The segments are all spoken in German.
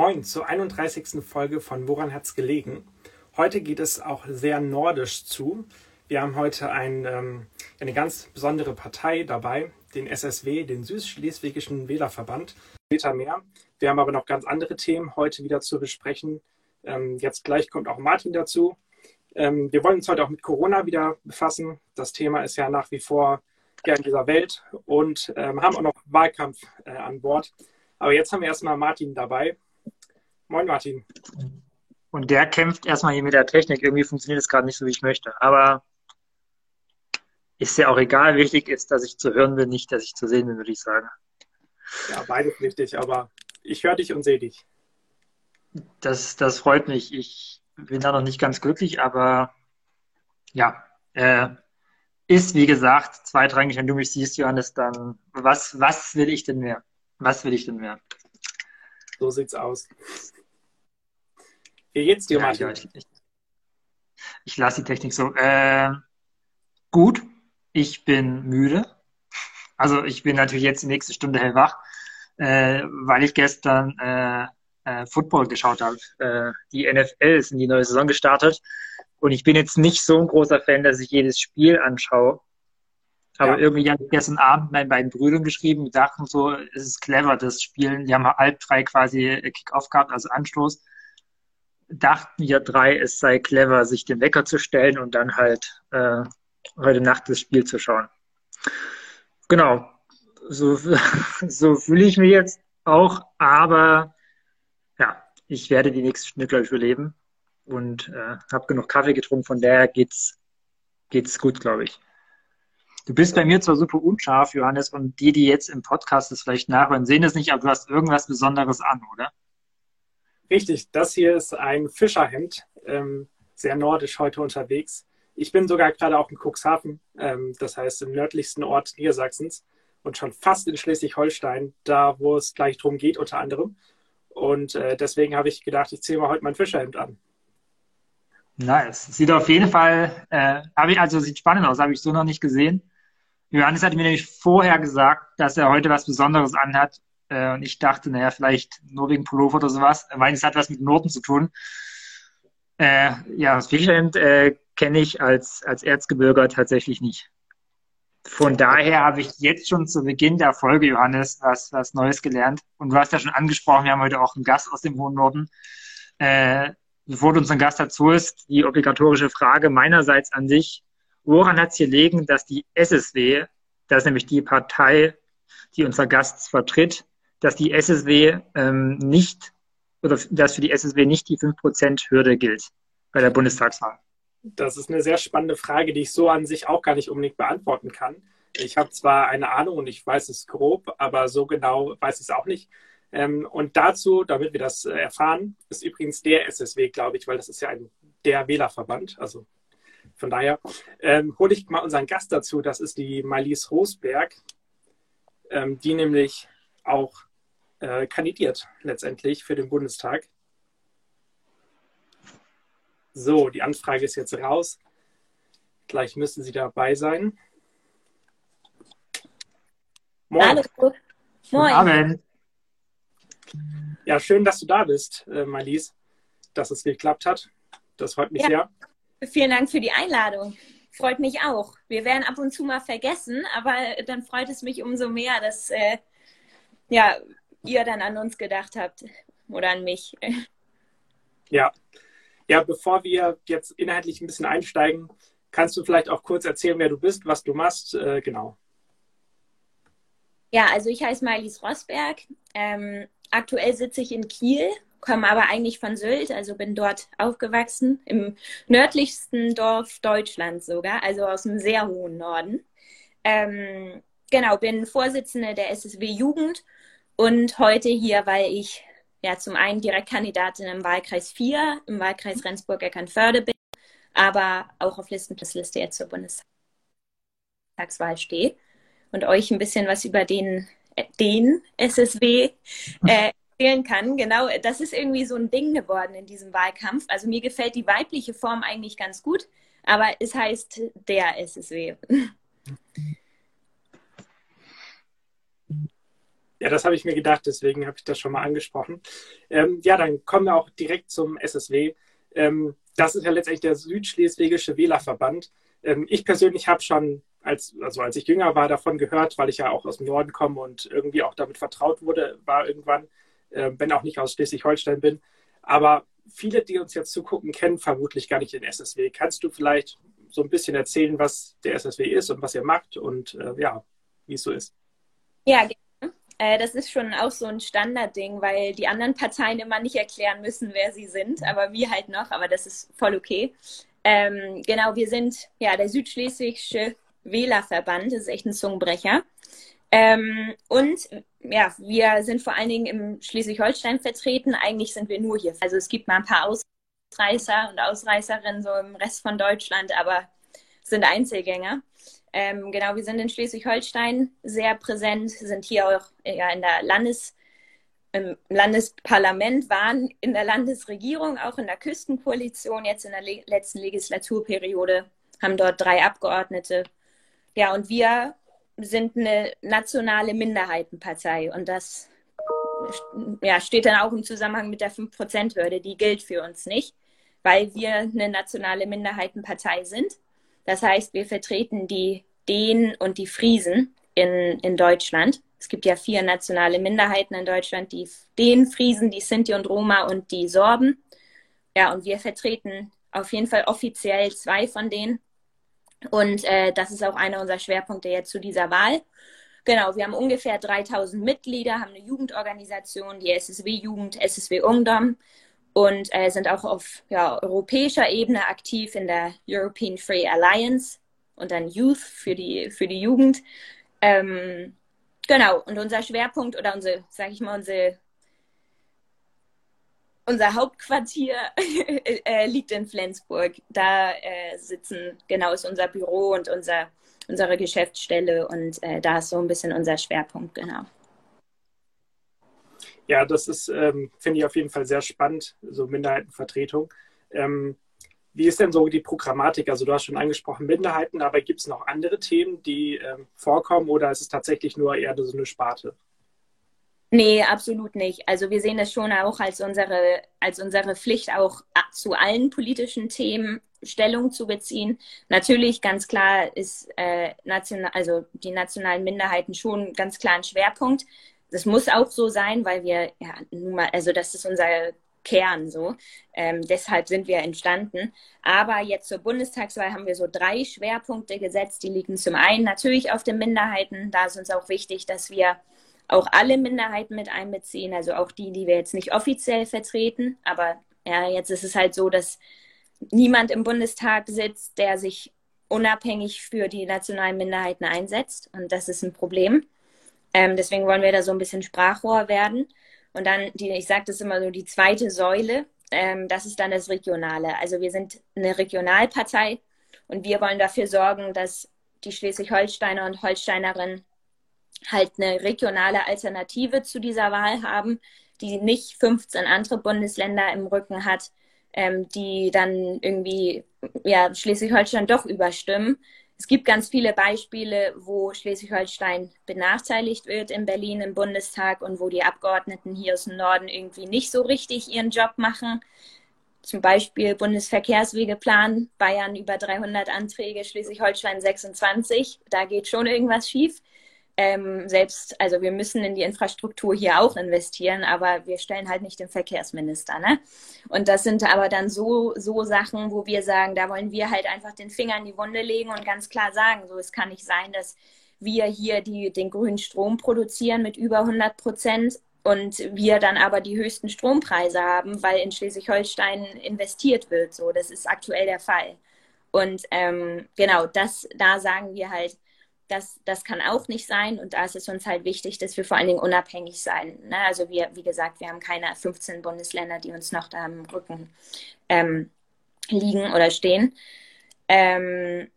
Moin zur 31. Folge von Woran hat's gelegen? Heute geht es auch sehr nordisch zu. Wir haben heute ein, ähm, eine ganz besondere Partei dabei, den SSW, den Südschleswigischen Wählerverband. Später mehr. Wir haben aber noch ganz andere Themen heute wieder zu besprechen. Ähm, jetzt gleich kommt auch Martin dazu. Ähm, wir wollen uns heute auch mit Corona wieder befassen. Das Thema ist ja nach wie vor ja in dieser Welt und ähm, haben auch noch Wahlkampf äh, an Bord. Aber jetzt haben wir erstmal Martin dabei. Moin Martin. Und der kämpft erstmal hier mit der Technik. Irgendwie funktioniert es gerade nicht so, wie ich möchte. Aber ist ja auch egal. Wichtig ist, dass ich zu hören bin, nicht, dass ich zu sehen bin, würde ich sagen. Ja, beides wichtig, aber ich höre dich und sehe dich. Das, das freut mich. Ich bin da noch nicht ganz glücklich, aber ja, äh, ist wie gesagt zweitrangig, wenn du mich siehst, Johannes, dann was, was will ich denn mehr? Was will ich denn mehr? So sieht's aus. Wie geht's dir, ja, Martin? Ich, ich, ich lasse die Technik so. Äh, gut, ich bin müde. Also ich bin natürlich jetzt die nächste Stunde hellwach, äh, weil ich gestern äh, äh, Football geschaut habe. Äh, die NFL ist in die neue Saison gestartet und ich bin jetzt nicht so ein großer Fan, dass ich jedes Spiel anschaue. Aber ja. irgendwie habe ich gestern Abend meinen beiden Brüdern geschrieben, die dachten so, es ist clever, das Spielen. Die haben halb drei quasi Kick-Off gehabt, also Anstoß dachten ja drei, es sei clever, sich den Wecker zu stellen und dann halt äh, heute Nacht das Spiel zu schauen. Genau, so, so fühle ich mich jetzt auch, aber ja, ich werde die nächste Stunde, glaube ich, überleben und äh, habe genug Kaffee getrunken, von daher geht's, geht's gut, glaube ich. Du bist bei mir zwar super unscharf, Johannes, und die, die jetzt im Podcast das vielleicht nachhören, sehen es nicht, aber du hast irgendwas Besonderes an, oder? Richtig, das hier ist ein Fischerhemd, ähm, sehr nordisch heute unterwegs. Ich bin sogar gerade auch in Cuxhaven, ähm, das heißt im nördlichsten Ort Niedersachsens und schon fast in Schleswig-Holstein, da wo es gleich drum geht unter anderem. Und äh, deswegen habe ich gedacht, ich ziehe mal heute mein Fischerhemd an. Nice. Sieht auf jeden Fall, äh, also sieht spannend aus, habe ich so noch nicht gesehen. Johannes hat mir nämlich vorher gesagt, dass er heute was Besonderes anhat äh, und ich dachte, naja, vielleicht nur wegen Pullover oder sowas. Ich meine, es hat was mit Noten zu tun. Äh, ja, das Fischland äh, kenne ich als, als Erzgebirger tatsächlich nicht. Von daher habe ich jetzt schon zu Beginn der Folge, Johannes, was, was Neues gelernt. Und du hast ja schon angesprochen, wir haben heute auch einen Gast aus dem hohen Norden. Äh, bevor du unseren Gast dazu ist, die obligatorische Frage meinerseits an dich. Woran hat es hier liegen, dass die SSW, das ist nämlich die Partei, die unser Gast vertritt, dass die SSW ähm, nicht oder dass für die SSW nicht die 5%-Hürde gilt bei der Bundestagswahl? Das ist eine sehr spannende Frage, die ich so an sich auch gar nicht unbedingt beantworten kann. Ich habe zwar eine Ahnung und ich weiß es grob, aber so genau weiß ich es auch nicht. Ähm, und dazu, damit wir das äh, erfahren, ist übrigens der SSW, glaube ich, weil das ist ja ein der Wählerverband. Also von daher ähm, hole ich mal unseren Gast dazu. Das ist die Marlies Rosberg, ähm, die nämlich auch äh, kandidiert letztendlich für den Bundestag. So, die Anfrage ist jetzt raus. Gleich müssen Sie dabei sein. Moin. Hallo. Moin. Abend. Ja, schön, dass du da bist, äh, Marlies, dass es geklappt hat. Das freut mich ja. sehr. Vielen Dank für die Einladung. Freut mich auch. Wir werden ab und zu mal vergessen, aber dann freut es mich umso mehr, dass äh, ja, ihr dann an uns gedacht habt oder an mich. Ja. Ja, bevor wir jetzt inhaltlich ein bisschen einsteigen, kannst du vielleicht auch kurz erzählen, wer du bist, was du machst, äh, genau. Ja, also ich heiße Marlies Rosberg. Ähm, aktuell sitze ich in Kiel, komme aber eigentlich von Sylt, also bin dort aufgewachsen, im nördlichsten Dorf Deutschlands sogar, also aus einem sehr hohen Norden. Ähm, genau, bin Vorsitzende der SSW Jugend und heute hier, weil ich ja zum einen Direktkandidatin im Wahlkreis 4, im Wahlkreis Rendsburg-Eckernförde bin, aber auch auf Listenplussliste jetzt zur Bundestagswahl stehe und euch ein bisschen was über den, den SSW äh, erzählen kann. Genau, das ist irgendwie so ein Ding geworden in diesem Wahlkampf. Also mir gefällt die weibliche Form eigentlich ganz gut, aber es heißt der SSW. Ja, das habe ich mir gedacht, deswegen habe ich das schon mal angesprochen. Ähm, ja, dann kommen wir auch direkt zum SSW. Ähm, das ist ja letztendlich der Südschleswigische Wählerverband. Ähm, ich persönlich habe schon, als, also als ich jünger war, davon gehört, weil ich ja auch aus dem Norden komme und irgendwie auch damit vertraut wurde, war irgendwann, äh, wenn auch nicht aus Schleswig-Holstein bin. Aber viele, die uns jetzt zugucken, kennen vermutlich gar nicht den SSW. Kannst du vielleicht so ein bisschen erzählen, was der SSW ist und was ihr macht und äh, ja, wie es so ist? Ja, gerne. Äh, das ist schon auch so ein Standardding, weil die anderen Parteien immer nicht erklären müssen, wer sie sind, aber wir halt noch, aber das ist voll okay. Ähm, genau, wir sind ja der Südschleswigsche Wählerverband, das ist echt ein Zungenbrecher. Ähm, und ja, wir sind vor allen Dingen im Schleswig-Holstein vertreten. Eigentlich sind wir nur hier. Also es gibt mal ein paar Ausreißer und Ausreißerinnen so im Rest von Deutschland, aber sind Einzelgänger. Ähm, genau, wir sind in Schleswig-Holstein sehr präsent, sind hier auch ja, in der Landes, im Landesparlament, waren in der Landesregierung, auch in der Küstenkoalition, jetzt in der le letzten Legislaturperiode, haben dort drei Abgeordnete. Ja, und wir sind eine nationale Minderheitenpartei und das ja, steht dann auch im Zusammenhang mit der 5%-Hürde, die gilt für uns nicht, weil wir eine nationale Minderheitenpartei sind. Das heißt, wir vertreten die Dänen und die Friesen in, in Deutschland. Es gibt ja vier nationale Minderheiten in Deutschland, die Dänen, Friesen, die Sinti und Roma und die Sorben. Ja, und wir vertreten auf jeden Fall offiziell zwei von denen. Und äh, das ist auch einer unserer Schwerpunkte jetzt zu dieser Wahl. Genau, wir haben ungefähr 3000 Mitglieder, haben eine Jugendorganisation, die SSW-Jugend, SSW Ungdom und äh, sind auch auf ja, europäischer Ebene aktiv in der European Free Alliance und dann Youth für die, für die Jugend. Ähm, genau, und unser Schwerpunkt oder unsere, sag ich mal, unsere, unser Hauptquartier äh, liegt in Flensburg. Da äh, sitzen, genau, ist unser Büro und unser, unsere Geschäftsstelle und äh, da ist so ein bisschen unser Schwerpunkt, genau. Ja, das ist, ähm, finde ich auf jeden Fall sehr spannend, so Minderheitenvertretung. Ähm, wie ist denn so die Programmatik? Also du hast schon angesprochen Minderheiten, aber gibt es noch andere Themen, die ähm, vorkommen oder ist es tatsächlich nur eher so eine Sparte? Nee, absolut nicht. Also wir sehen das schon auch als unsere, als unsere Pflicht, auch zu allen politischen Themen Stellung zu beziehen. Natürlich, ganz klar ist äh, national, also die nationalen Minderheiten schon ganz klar ein Schwerpunkt das muss auch so sein, weil wir, ja, nun mal, also das ist unser Kern so. Ähm, deshalb sind wir entstanden. Aber jetzt zur Bundestagswahl haben wir so drei Schwerpunkte gesetzt. Die liegen zum einen natürlich auf den Minderheiten. Da ist uns auch wichtig, dass wir auch alle Minderheiten mit einbeziehen, also auch die, die wir jetzt nicht offiziell vertreten. Aber ja, jetzt ist es halt so, dass niemand im Bundestag sitzt, der sich unabhängig für die nationalen Minderheiten einsetzt. Und das ist ein Problem. Ähm, deswegen wollen wir da so ein bisschen Sprachrohr werden. Und dann, die, ich sage das immer so, die zweite Säule, ähm, das ist dann das Regionale. Also wir sind eine Regionalpartei und wir wollen dafür sorgen, dass die Schleswig-Holsteiner und Holsteinerinnen halt eine regionale Alternative zu dieser Wahl haben, die nicht 15 andere Bundesländer im Rücken hat, ähm, die dann irgendwie ja, Schleswig-Holstein doch überstimmen, es gibt ganz viele Beispiele, wo Schleswig-Holstein benachteiligt wird in Berlin im Bundestag und wo die Abgeordneten hier aus dem Norden irgendwie nicht so richtig ihren Job machen. Zum Beispiel Bundesverkehrswegeplan, Bayern über 300 Anträge, Schleswig-Holstein 26. Da geht schon irgendwas schief. Ähm, selbst, also wir müssen in die Infrastruktur hier auch investieren, aber wir stellen halt nicht den Verkehrsminister. Ne? Und das sind aber dann so, so Sachen, wo wir sagen, da wollen wir halt einfach den Finger in die Wunde legen und ganz klar sagen, so es kann nicht sein, dass wir hier die, den grünen Strom produzieren mit über 100 Prozent und wir dann aber die höchsten Strompreise haben, weil in Schleswig-Holstein investiert wird. So, das ist aktuell der Fall. Und ähm, genau, das, da sagen wir halt, das, das kann auch nicht sein. Und da ist es uns halt wichtig, dass wir vor allen Dingen unabhängig sein. Ne? Also wir, wie gesagt, wir haben keine 15 Bundesländer, die uns noch da im Rücken ähm, liegen oder stehen. Ähm,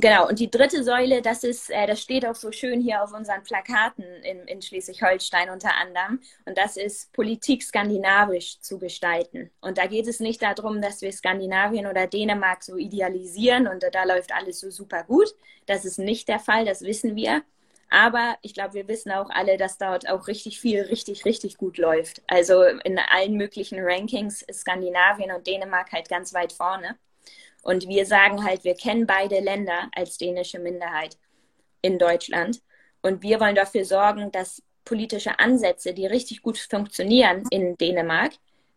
Genau, und die dritte Säule, das ist, äh, das steht auch so schön hier auf unseren Plakaten in, in Schleswig-Holstein unter anderem. Und das ist Politik skandinavisch zu gestalten. Und da geht es nicht darum, dass wir Skandinavien oder Dänemark so idealisieren und da läuft alles so super gut. Das ist nicht der Fall, das wissen wir. Aber ich glaube, wir wissen auch alle, dass dort auch richtig viel, richtig, richtig gut läuft. Also in allen möglichen Rankings ist Skandinavien und Dänemark halt ganz weit vorne. Und wir sagen halt, wir kennen beide Länder als dänische Minderheit in Deutschland. Und wir wollen dafür sorgen, dass politische Ansätze, die richtig gut funktionieren in Dänemark,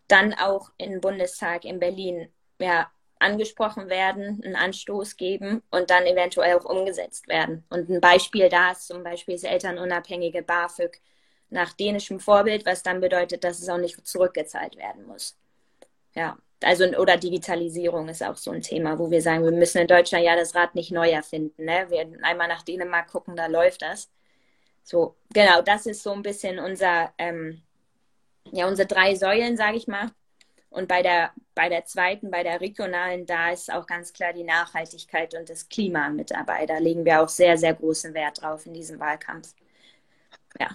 dann auch im Bundestag in Berlin ja, angesprochen werden, einen Anstoß geben und dann eventuell auch umgesetzt werden. Und ein Beispiel da ist zum Beispiel das elternunabhängige BAföG nach dänischem Vorbild, was dann bedeutet, dass es auch nicht zurückgezahlt werden muss. Ja, also oder Digitalisierung ist auch so ein Thema, wo wir sagen, wir müssen in Deutschland ja das Rad nicht neu erfinden. Ne? Wir einmal nach Dänemark gucken, da läuft das. So, genau, das ist so ein bisschen unser, ähm, ja, unsere drei Säulen, sage ich mal. Und bei der, bei der zweiten, bei der regionalen, da ist auch ganz klar die Nachhaltigkeit und das Klima mit dabei. Da legen wir auch sehr, sehr großen Wert drauf in diesem Wahlkampf. Ja.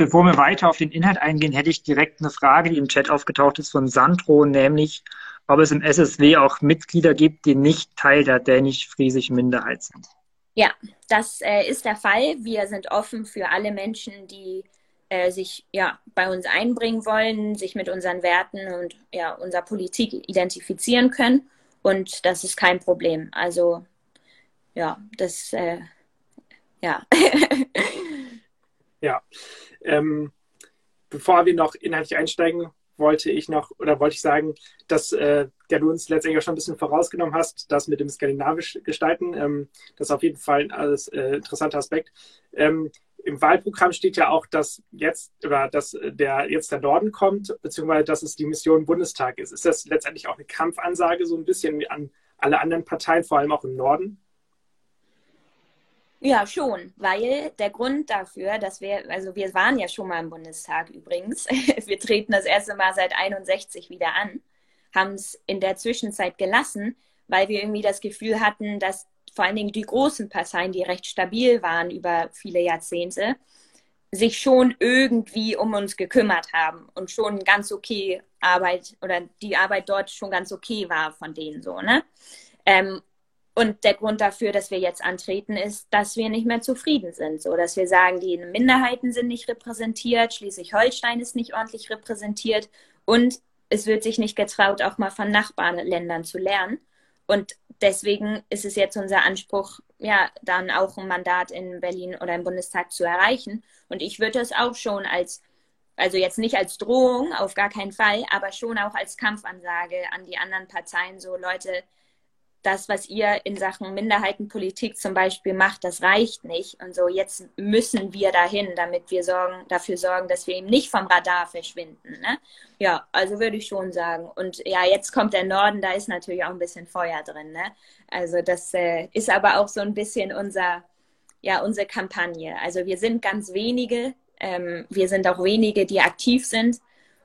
Bevor wir weiter auf den Inhalt eingehen, hätte ich direkt eine Frage, die im Chat aufgetaucht ist von Sandro, nämlich, ob es im SSW auch Mitglieder gibt, die nicht Teil der dänisch-friesischen Minderheit sind. Ja, das äh, ist der Fall. Wir sind offen für alle Menschen, die äh, sich ja bei uns einbringen wollen, sich mit unseren Werten und ja unserer Politik identifizieren können. Und das ist kein Problem. Also ja, das äh, ja. ja. Ähm, bevor wir noch inhaltlich einsteigen, wollte ich noch oder wollte ich sagen, dass äh, der du uns letztendlich auch schon ein bisschen vorausgenommen hast, das mit dem skandinavisch Gestalten, ähm, das ist auf jeden Fall ein alles, äh, interessanter Aspekt. Ähm, im Wahlprogramm steht ja auch, dass jetzt oder dass der jetzt der Norden kommt, beziehungsweise dass es die Mission Bundestag ist. Ist das letztendlich auch eine Kampfansage so ein bisschen an alle anderen Parteien, vor allem auch im Norden? Ja, schon, weil der Grund dafür, dass wir, also wir waren ja schon mal im Bundestag übrigens, wir treten das erste Mal seit 61 wieder an, haben es in der Zwischenzeit gelassen, weil wir irgendwie das Gefühl hatten, dass vor allen Dingen die großen Parteien, die recht stabil waren über viele Jahrzehnte, sich schon irgendwie um uns gekümmert haben und schon ganz okay Arbeit oder die Arbeit dort schon ganz okay war von denen so, ne? Ähm, und der Grund dafür, dass wir jetzt antreten, ist, dass wir nicht mehr zufrieden sind. So, dass wir sagen, die Minderheiten sind nicht repräsentiert, Schleswig-Holstein ist nicht ordentlich repräsentiert und es wird sich nicht getraut, auch mal von Nachbarländern zu lernen. Und deswegen ist es jetzt unser Anspruch, ja, dann auch ein Mandat in Berlin oder im Bundestag zu erreichen. Und ich würde es auch schon als, also jetzt nicht als Drohung, auf gar keinen Fall, aber schon auch als Kampfansage an die anderen Parteien, so Leute, das, was ihr in Sachen Minderheitenpolitik zum Beispiel macht, das reicht nicht. Und so, jetzt müssen wir dahin, damit wir sorgen, dafür sorgen, dass wir eben nicht vom Radar verschwinden. Ne? Ja, also würde ich schon sagen. Und ja, jetzt kommt der Norden, da ist natürlich auch ein bisschen Feuer drin. Ne? Also das äh, ist aber auch so ein bisschen unser, ja, unsere Kampagne. Also wir sind ganz wenige. Ähm, wir sind auch wenige, die aktiv sind.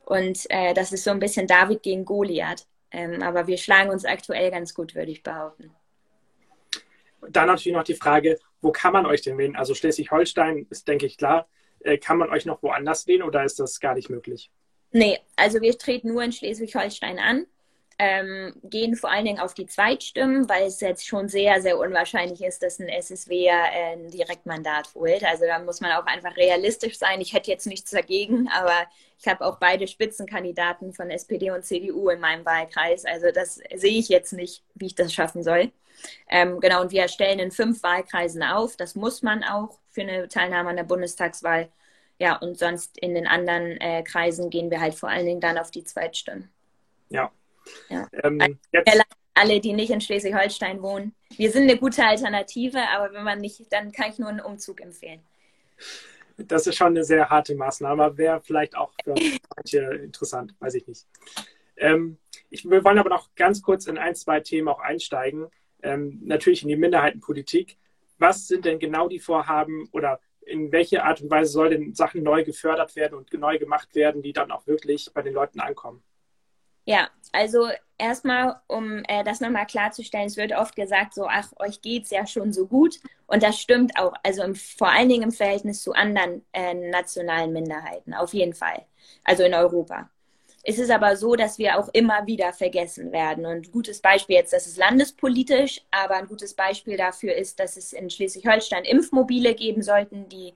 Und äh, das ist so ein bisschen David gegen Goliath. Ähm, aber wir schlagen uns aktuell ganz gut, würde ich behaupten. Dann natürlich noch die Frage, wo kann man euch denn wählen? Also Schleswig-Holstein ist, denke ich, klar. Äh, kann man euch noch woanders wählen oder ist das gar nicht möglich? Nee, also wir treten nur in Schleswig-Holstein an ähm, gehen vor allen Dingen auf die Zweitstimmen, weil es jetzt schon sehr, sehr unwahrscheinlich ist, dass ein SSW äh, ein Direktmandat holt. Also da muss man auch einfach realistisch sein. Ich hätte jetzt nichts dagegen, aber ich habe auch beide Spitzenkandidaten von SPD und CDU in meinem Wahlkreis. Also das sehe ich jetzt nicht, wie ich das schaffen soll. Ähm, genau, und wir stellen in fünf Wahlkreisen auf. Das muss man auch für eine Teilnahme an der Bundestagswahl. Ja, und sonst in den anderen äh, Kreisen gehen wir halt vor allen Dingen dann auf die Zweitstimmen. Ja, ja. Ähm. Alle, die nicht in Schleswig-Holstein wohnen. Wir sind eine gute Alternative, aber wenn man nicht, dann kann ich nur einen Umzug empfehlen. Das ist schon eine sehr harte Maßnahme, aber wäre vielleicht auch für manche interessant, weiß ich nicht. Ähm, ich, wir wollen aber noch ganz kurz in ein, zwei Themen auch einsteigen. Ähm, natürlich in die Minderheitenpolitik. Was sind denn genau die Vorhaben oder in welche Art und Weise soll denn Sachen neu gefördert werden und neu gemacht werden, die dann auch wirklich bei den Leuten ankommen? Ja, also erstmal, um äh, das nochmal klarzustellen, es wird oft gesagt, so, ach, euch geht's ja schon so gut. Und das stimmt auch, also im, vor allen Dingen im Verhältnis zu anderen äh, nationalen Minderheiten, auf jeden Fall. Also in Europa. Es ist aber so, dass wir auch immer wieder vergessen werden. Und ein gutes Beispiel jetzt, das ist landespolitisch, aber ein gutes Beispiel dafür ist, dass es in Schleswig-Holstein Impfmobile geben sollten, die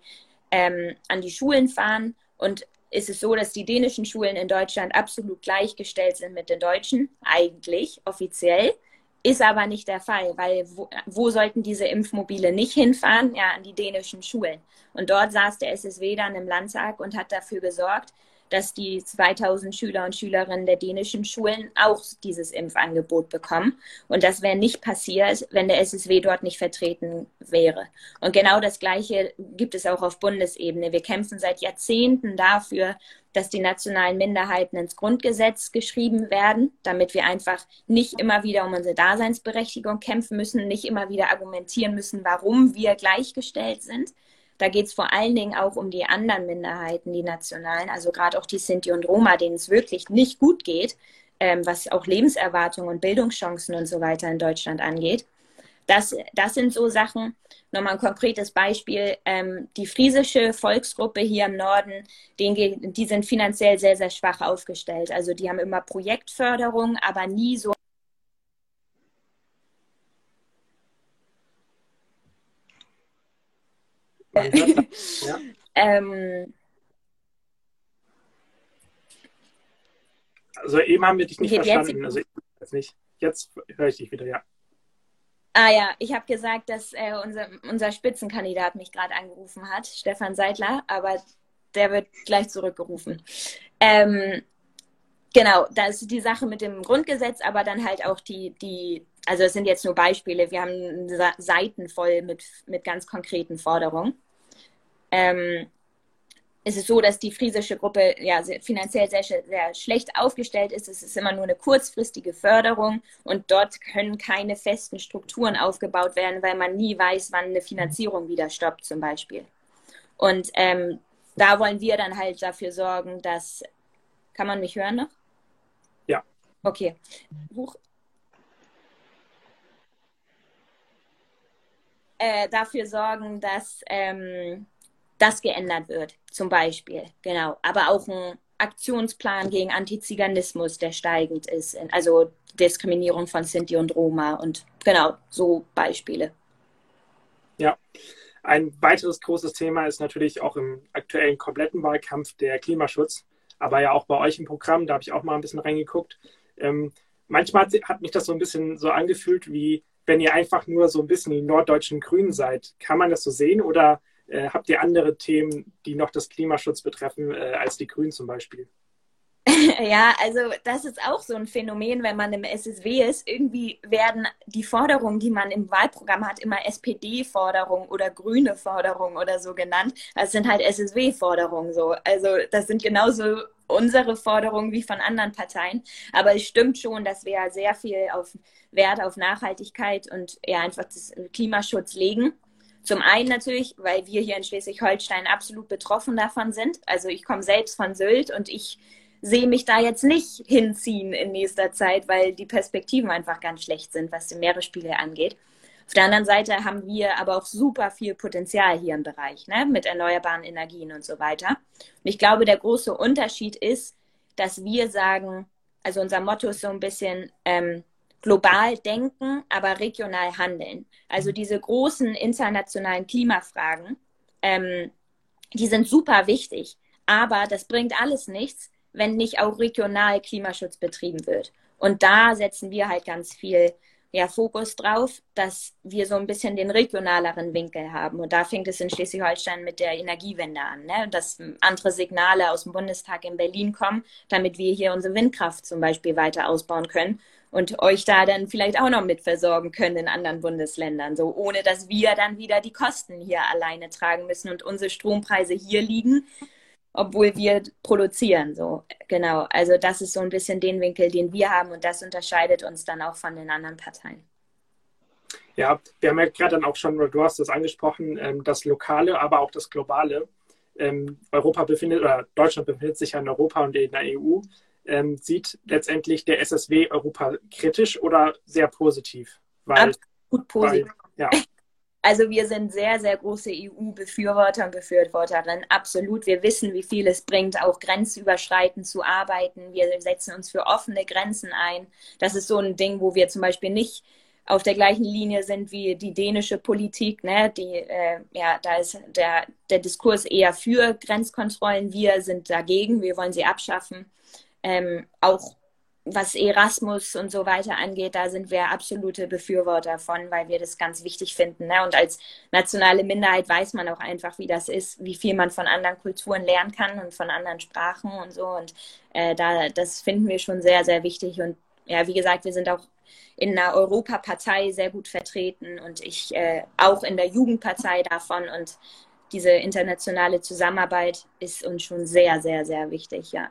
ähm, an die Schulen fahren. Und ist es so, dass die dänischen Schulen in Deutschland absolut gleichgestellt sind mit den deutschen, eigentlich offiziell. Ist aber nicht der Fall, weil wo, wo, sollten diese Impfmobile nicht hinfahren? Ja, an die dänischen Schulen. Und dort saß der SSW dann im Landtag und hat dafür gesorgt, dass die 2000 Schüler und Schülerinnen der dänischen Schulen auch dieses Impfangebot bekommen. Und das wäre nicht passiert, wenn der SSW dort nicht vertreten wäre. Und genau das Gleiche gibt es auch auf Bundesebene. Wir kämpfen seit Jahrzehnten dafür, dass die nationalen Minderheiten ins Grundgesetz geschrieben werden, damit wir einfach nicht immer wieder um unsere Daseinsberechtigung kämpfen müssen, nicht immer wieder argumentieren müssen, warum wir gleichgestellt sind. Da geht es vor allen Dingen auch um die anderen Minderheiten, die nationalen, also gerade auch die Sinti und Roma, denen es wirklich nicht gut geht, ähm, was auch Lebenserwartung und Bildungschancen und so weiter in Deutschland angeht. Das, das sind so Sachen. Nochmal ein konkretes Beispiel. Ähm, die friesische Volksgruppe hier im Norden, den, die sind finanziell sehr, sehr schwach aufgestellt. Also die haben immer Projektförderung, aber nie so ja. ähm, also eben haben wir dich nicht verstanden. Also jetzt nicht. Jetzt höre ich dich wieder, ja. Ah ja, ich habe gesagt, dass äh, unser, unser Spitzenkandidat mich gerade angerufen hat, Stefan Seidler, aber der wird gleich zurückgerufen. Ähm, genau, das ist die Sache mit dem Grundgesetz, aber dann halt auch die, die also es sind jetzt nur Beispiele, wir haben Seiten voll mit, mit ganz konkreten Forderungen ähm, ist es so, dass die friesische Gruppe ja finanziell sehr, sehr schlecht aufgestellt ist. Es ist immer nur eine kurzfristige Förderung und dort können keine festen Strukturen aufgebaut werden, weil man nie weiß, wann eine Finanzierung wieder stoppt zum Beispiel. Und ähm, da wollen wir dann halt dafür sorgen, dass. Kann man mich hören noch? Ja. Okay. Huch. Äh, dafür sorgen, dass. Ähm, das geändert wird, zum Beispiel. Genau. Aber auch ein Aktionsplan gegen Antiziganismus, der steigend ist. Also Diskriminierung von Sinti und Roma und genau, so Beispiele. Ja. Ein weiteres großes Thema ist natürlich auch im aktuellen kompletten Wahlkampf der Klimaschutz, aber ja auch bei euch im Programm, da habe ich auch mal ein bisschen reingeguckt. Ähm, manchmal hat mich das so ein bisschen so angefühlt, wie wenn ihr einfach nur so ein bisschen die norddeutschen Grünen seid. Kann man das so sehen oder äh, habt ihr andere Themen, die noch das Klimaschutz betreffen, äh, als die Grünen zum Beispiel? Ja, also das ist auch so ein Phänomen, wenn man im SSW ist. Irgendwie werden die Forderungen, die man im Wahlprogramm hat, immer SPD-Forderungen oder grüne Forderungen oder so genannt. Das sind halt SSW-Forderungen so. Also das sind genauso unsere Forderungen wie von anderen Parteien. Aber es stimmt schon, dass wir sehr viel auf Wert auf Nachhaltigkeit und ja einfach das Klimaschutz legen. Zum einen natürlich, weil wir hier in Schleswig-Holstein absolut betroffen davon sind. Also ich komme selbst von Sylt und ich sehe mich da jetzt nicht hinziehen in nächster Zeit, weil die Perspektiven einfach ganz schlecht sind, was den Meeresspiegel angeht. Auf der anderen Seite haben wir aber auch super viel Potenzial hier im Bereich, ne, mit erneuerbaren Energien und so weiter. Und ich glaube, der große Unterschied ist, dass wir sagen, also unser Motto ist so ein bisschen, ähm, global denken, aber regional handeln. Also diese großen internationalen Klimafragen, ähm, die sind super wichtig. Aber das bringt alles nichts, wenn nicht auch regional Klimaschutz betrieben wird. Und da setzen wir halt ganz viel ja, Fokus drauf, dass wir so ein bisschen den regionaleren Winkel haben. Und da fängt es in Schleswig-Holstein mit der Energiewende an, ne? dass andere Signale aus dem Bundestag in Berlin kommen, damit wir hier unsere Windkraft zum Beispiel weiter ausbauen können und euch da dann vielleicht auch noch mit versorgen können in anderen Bundesländern, so ohne dass wir dann wieder die Kosten hier alleine tragen müssen und unsere Strompreise hier liegen, obwohl wir produzieren, so genau. Also das ist so ein bisschen den Winkel, den wir haben und das unterscheidet uns dann auch von den anderen Parteien. Ja, wir haben ja gerade dann auch schon, du hast das angesprochen, ähm, das Lokale, aber auch das Globale. Ähm, Europa befindet, oder Deutschland befindet sich ja in Europa und in der EU ähm, sieht letztendlich der SSW Europa kritisch oder sehr positiv? Weil, Absolut positiv. Weil, ja. Also wir sind sehr, sehr große EU-Befürworter und Befürworterinnen. Absolut. Wir wissen, wie viel es bringt, auch grenzüberschreitend zu arbeiten. Wir setzen uns für offene Grenzen ein. Das ist so ein Ding, wo wir zum Beispiel nicht auf der gleichen Linie sind wie die dänische Politik. Ne? Die, äh, ja, da ist der, der Diskurs eher für Grenzkontrollen. Wir sind dagegen. Wir wollen sie abschaffen. Ähm, auch was Erasmus und so weiter angeht, da sind wir absolute Befürworter von, weil wir das ganz wichtig finden. Ne? Und als nationale Minderheit weiß man auch einfach, wie das ist, wie viel man von anderen Kulturen lernen kann und von anderen Sprachen und so. Und äh, da, das finden wir schon sehr, sehr wichtig. Und ja, wie gesagt, wir sind auch in einer Europapartei sehr gut vertreten und ich äh, auch in der Jugendpartei davon. Und diese internationale Zusammenarbeit ist uns schon sehr, sehr, sehr wichtig, ja.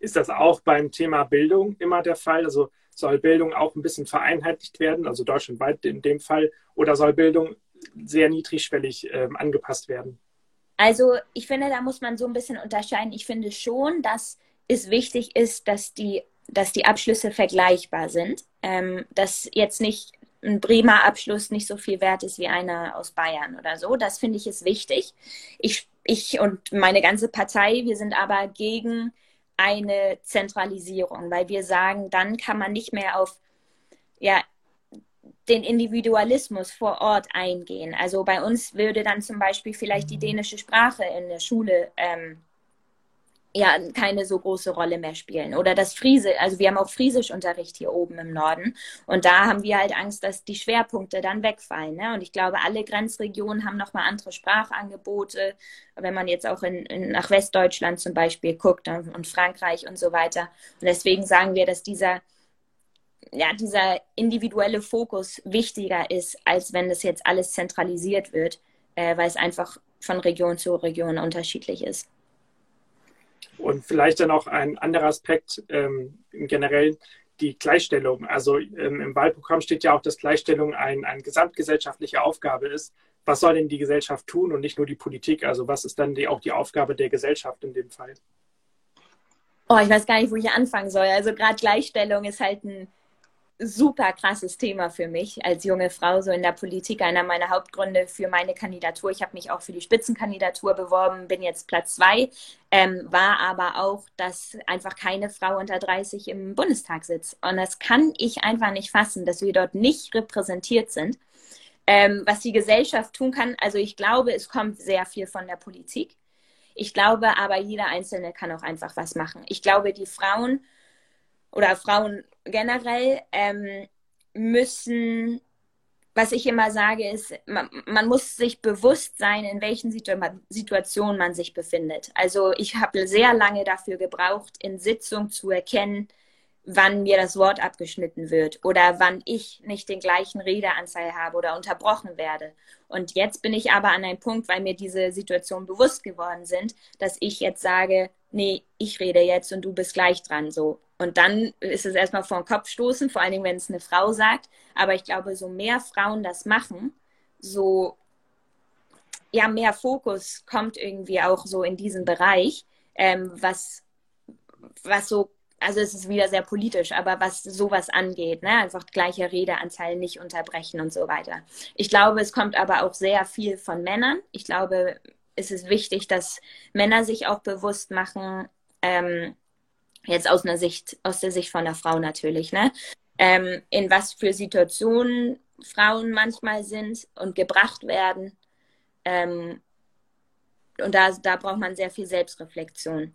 Ist das auch beim Thema Bildung immer der Fall? Also soll Bildung auch ein bisschen vereinheitlicht werden, also deutschlandweit in dem Fall, oder soll Bildung sehr niedrigschwellig äh, angepasst werden? Also ich finde, da muss man so ein bisschen unterscheiden. Ich finde schon, dass es wichtig ist, dass die, dass die Abschlüsse vergleichbar sind. Ähm, dass jetzt nicht ein Bremer Abschluss nicht so viel wert ist wie einer aus Bayern oder so. Das finde ich ist wichtig. Ich, ich und meine ganze Partei, wir sind aber gegen eine Zentralisierung, weil wir sagen, dann kann man nicht mehr auf ja, den Individualismus vor Ort eingehen. Also bei uns würde dann zum Beispiel vielleicht die dänische Sprache in der Schule ähm, ja keine so große Rolle mehr spielen. Oder das Friese, also wir haben auch Friesischunterricht hier oben im Norden. Und da haben wir halt Angst, dass die Schwerpunkte dann wegfallen. Ne? Und ich glaube, alle Grenzregionen haben nochmal andere Sprachangebote. Wenn man jetzt auch in, in, nach Westdeutschland zum Beispiel guckt und, und Frankreich und so weiter. Und deswegen sagen wir, dass dieser ja, dieser individuelle Fokus wichtiger ist, als wenn das jetzt alles zentralisiert wird, äh, weil es einfach von Region zu Region unterschiedlich ist. Und vielleicht dann auch ein anderer Aspekt ähm, im Generellen, die Gleichstellung. Also ähm, im Wahlprogramm steht ja auch, dass Gleichstellung ein, eine gesamtgesellschaftliche Aufgabe ist. Was soll denn die Gesellschaft tun und nicht nur die Politik? Also was ist dann die, auch die Aufgabe der Gesellschaft in dem Fall? Oh, ich weiß gar nicht, wo ich anfangen soll. Also gerade Gleichstellung ist halt ein super krasses Thema für mich als junge Frau, so in der Politik. Einer meiner Hauptgründe für meine Kandidatur. Ich habe mich auch für die Spitzenkandidatur beworben, bin jetzt Platz zwei, ähm, war aber auch, dass einfach keine Frau unter 30 im Bundestag sitzt. Und das kann ich einfach nicht fassen, dass wir dort nicht repräsentiert sind. Ähm, was die Gesellschaft tun kann, also ich glaube, es kommt sehr viel von der Politik. Ich glaube aber, jeder Einzelne kann auch einfach was machen. Ich glaube, die Frauen oder Frauen generell ähm, müssen, was ich immer sage, ist, man, man, muss sich bewusst sein, in welchen Situ Situationen man sich befindet. Also ich habe sehr lange dafür gebraucht, in Sitzung zu erkennen, wann mir das Wort abgeschnitten wird oder wann ich nicht den gleichen Redeanteil habe oder unterbrochen werde. Und jetzt bin ich aber an einem Punkt, weil mir diese Situation bewusst geworden sind, dass ich jetzt sage, nee, ich rede jetzt und du bist gleich dran so. Und dann ist es erstmal vor den Kopf stoßen, vor allen Dingen, wenn es eine Frau sagt. Aber ich glaube, so mehr Frauen das machen, so ja, mehr Fokus kommt irgendwie auch so in diesen Bereich, ähm, was, was so, also es ist wieder sehr politisch, aber was sowas angeht, ne? einfach gleiche Redeanzahl nicht unterbrechen und so weiter. Ich glaube, es kommt aber auch sehr viel von Männern. Ich glaube, es ist wichtig, dass Männer sich auch bewusst machen, ähm, Jetzt aus einer Sicht, aus der Sicht von der Frau natürlich, ne? Ähm, in was für Situationen Frauen manchmal sind und gebracht werden. Ähm, und da, da braucht man sehr viel Selbstreflexion.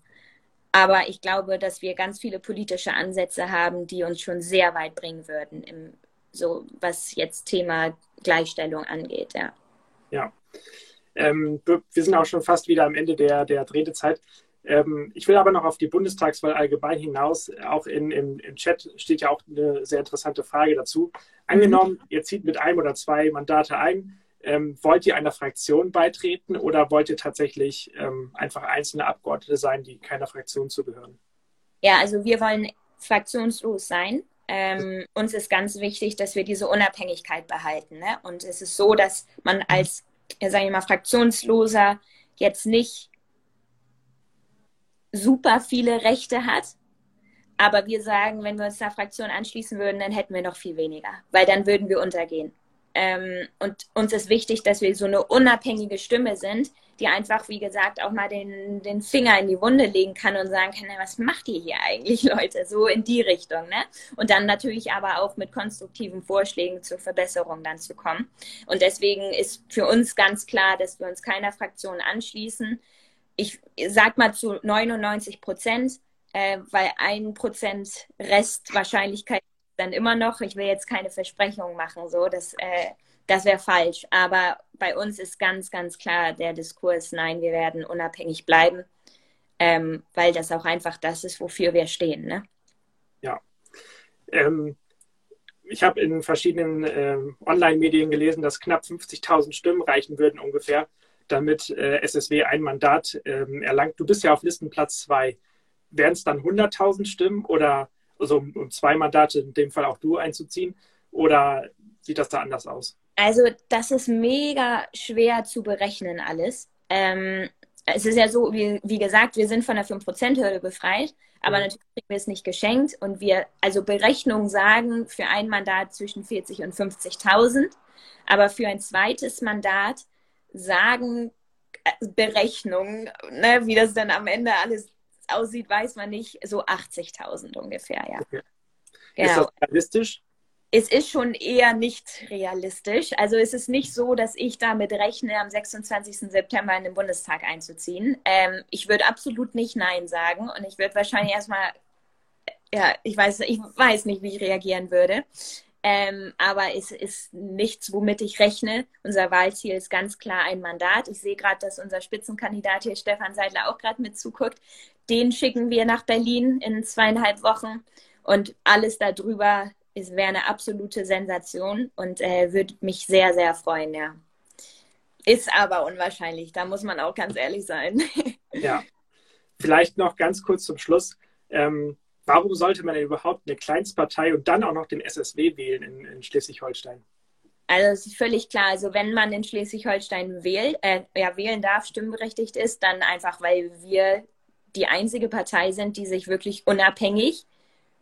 Aber ich glaube, dass wir ganz viele politische Ansätze haben, die uns schon sehr weit bringen würden, im, so was jetzt Thema Gleichstellung angeht, ja. Ja. Ähm, wir sind auch schon fast wieder am Ende der, der Redezeit. Ähm, ich will aber noch auf die Bundestagswahl allgemein hinaus. Auch in, im, im Chat steht ja auch eine sehr interessante Frage dazu. Angenommen, ihr zieht mit einem oder zwei Mandate ein. Ähm, wollt ihr einer Fraktion beitreten oder wollt ihr tatsächlich ähm, einfach einzelne Abgeordnete sein, die keiner Fraktion zugehören? Ja, also wir wollen fraktionslos sein. Ähm, uns ist ganz wichtig, dass wir diese Unabhängigkeit behalten. Ne? Und es ist so, dass man als, ja, sagen wir mal, Fraktionsloser jetzt nicht super viele Rechte hat. Aber wir sagen, wenn wir uns der Fraktion anschließen würden, dann hätten wir noch viel weniger, weil dann würden wir untergehen. Ähm, und uns ist wichtig, dass wir so eine unabhängige Stimme sind, die einfach, wie gesagt, auch mal den, den Finger in die Wunde legen kann und sagen kann, was macht ihr hier eigentlich, Leute? So in die Richtung. Ne? Und dann natürlich aber auch mit konstruktiven Vorschlägen zur Verbesserung dann zu kommen. Und deswegen ist für uns ganz klar, dass wir uns keiner Fraktion anschließen. Ich sag mal zu 99 Prozent, äh, weil ein Prozent Restwahrscheinlichkeit dann immer noch. Ich will jetzt keine Versprechungen machen, so das, äh, das wäre falsch. Aber bei uns ist ganz, ganz klar der Diskurs, nein, wir werden unabhängig bleiben, ähm, weil das auch einfach das ist, wofür wir stehen. Ne? Ja. Ähm, ich habe in verschiedenen äh, Online-Medien gelesen, dass knapp 50.000 Stimmen reichen würden ungefähr, damit äh, SSW ein Mandat ähm, erlangt. Du bist ja auf Listenplatz zwei. Wären es dann 100.000 Stimmen oder also um, um zwei Mandate, in dem Fall auch du einzuziehen? Oder sieht das da anders aus? Also das ist mega schwer zu berechnen alles. Ähm, es ist ja so, wie, wie gesagt, wir sind von der 5%-Hürde befreit, aber mhm. natürlich kriegen wir es nicht geschenkt. Und wir, also Berechnungen sagen für ein Mandat zwischen 40 und 50.000, aber für ein zweites Mandat sagen äh, Berechnungen, ne, wie das dann am Ende alles aussieht, weiß man nicht, so 80.000 ungefähr, ja. Okay. Genau. Ist das realistisch? Es ist schon eher nicht realistisch. Also es ist nicht so, dass ich damit rechne, am 26. September in den Bundestag einzuziehen. Ähm, ich würde absolut nicht Nein sagen und ich würde wahrscheinlich erstmal, ja, ich weiß, ich weiß nicht, wie ich reagieren würde. Ähm, aber es ist nichts, womit ich rechne. Unser Wahlziel ist ganz klar ein Mandat. Ich sehe gerade, dass unser Spitzenkandidat hier, Stefan Seidler, auch gerade mit zuguckt. Den schicken wir nach Berlin in zweieinhalb Wochen. Und alles darüber wäre eine absolute Sensation und äh, würde mich sehr, sehr freuen, ja. Ist aber unwahrscheinlich, da muss man auch ganz ehrlich sein. ja. Vielleicht noch ganz kurz zum Schluss. Ähm, warum sollte man denn überhaupt eine Kleinstpartei und dann auch noch den SSW wählen in, in Schleswig-Holstein? Also es ist völlig klar, also wenn man in Schleswig-Holstein wählt, äh, ja, wählen darf, stimmberechtigt ist, dann einfach, weil wir die einzige Partei sind, die sich wirklich unabhängig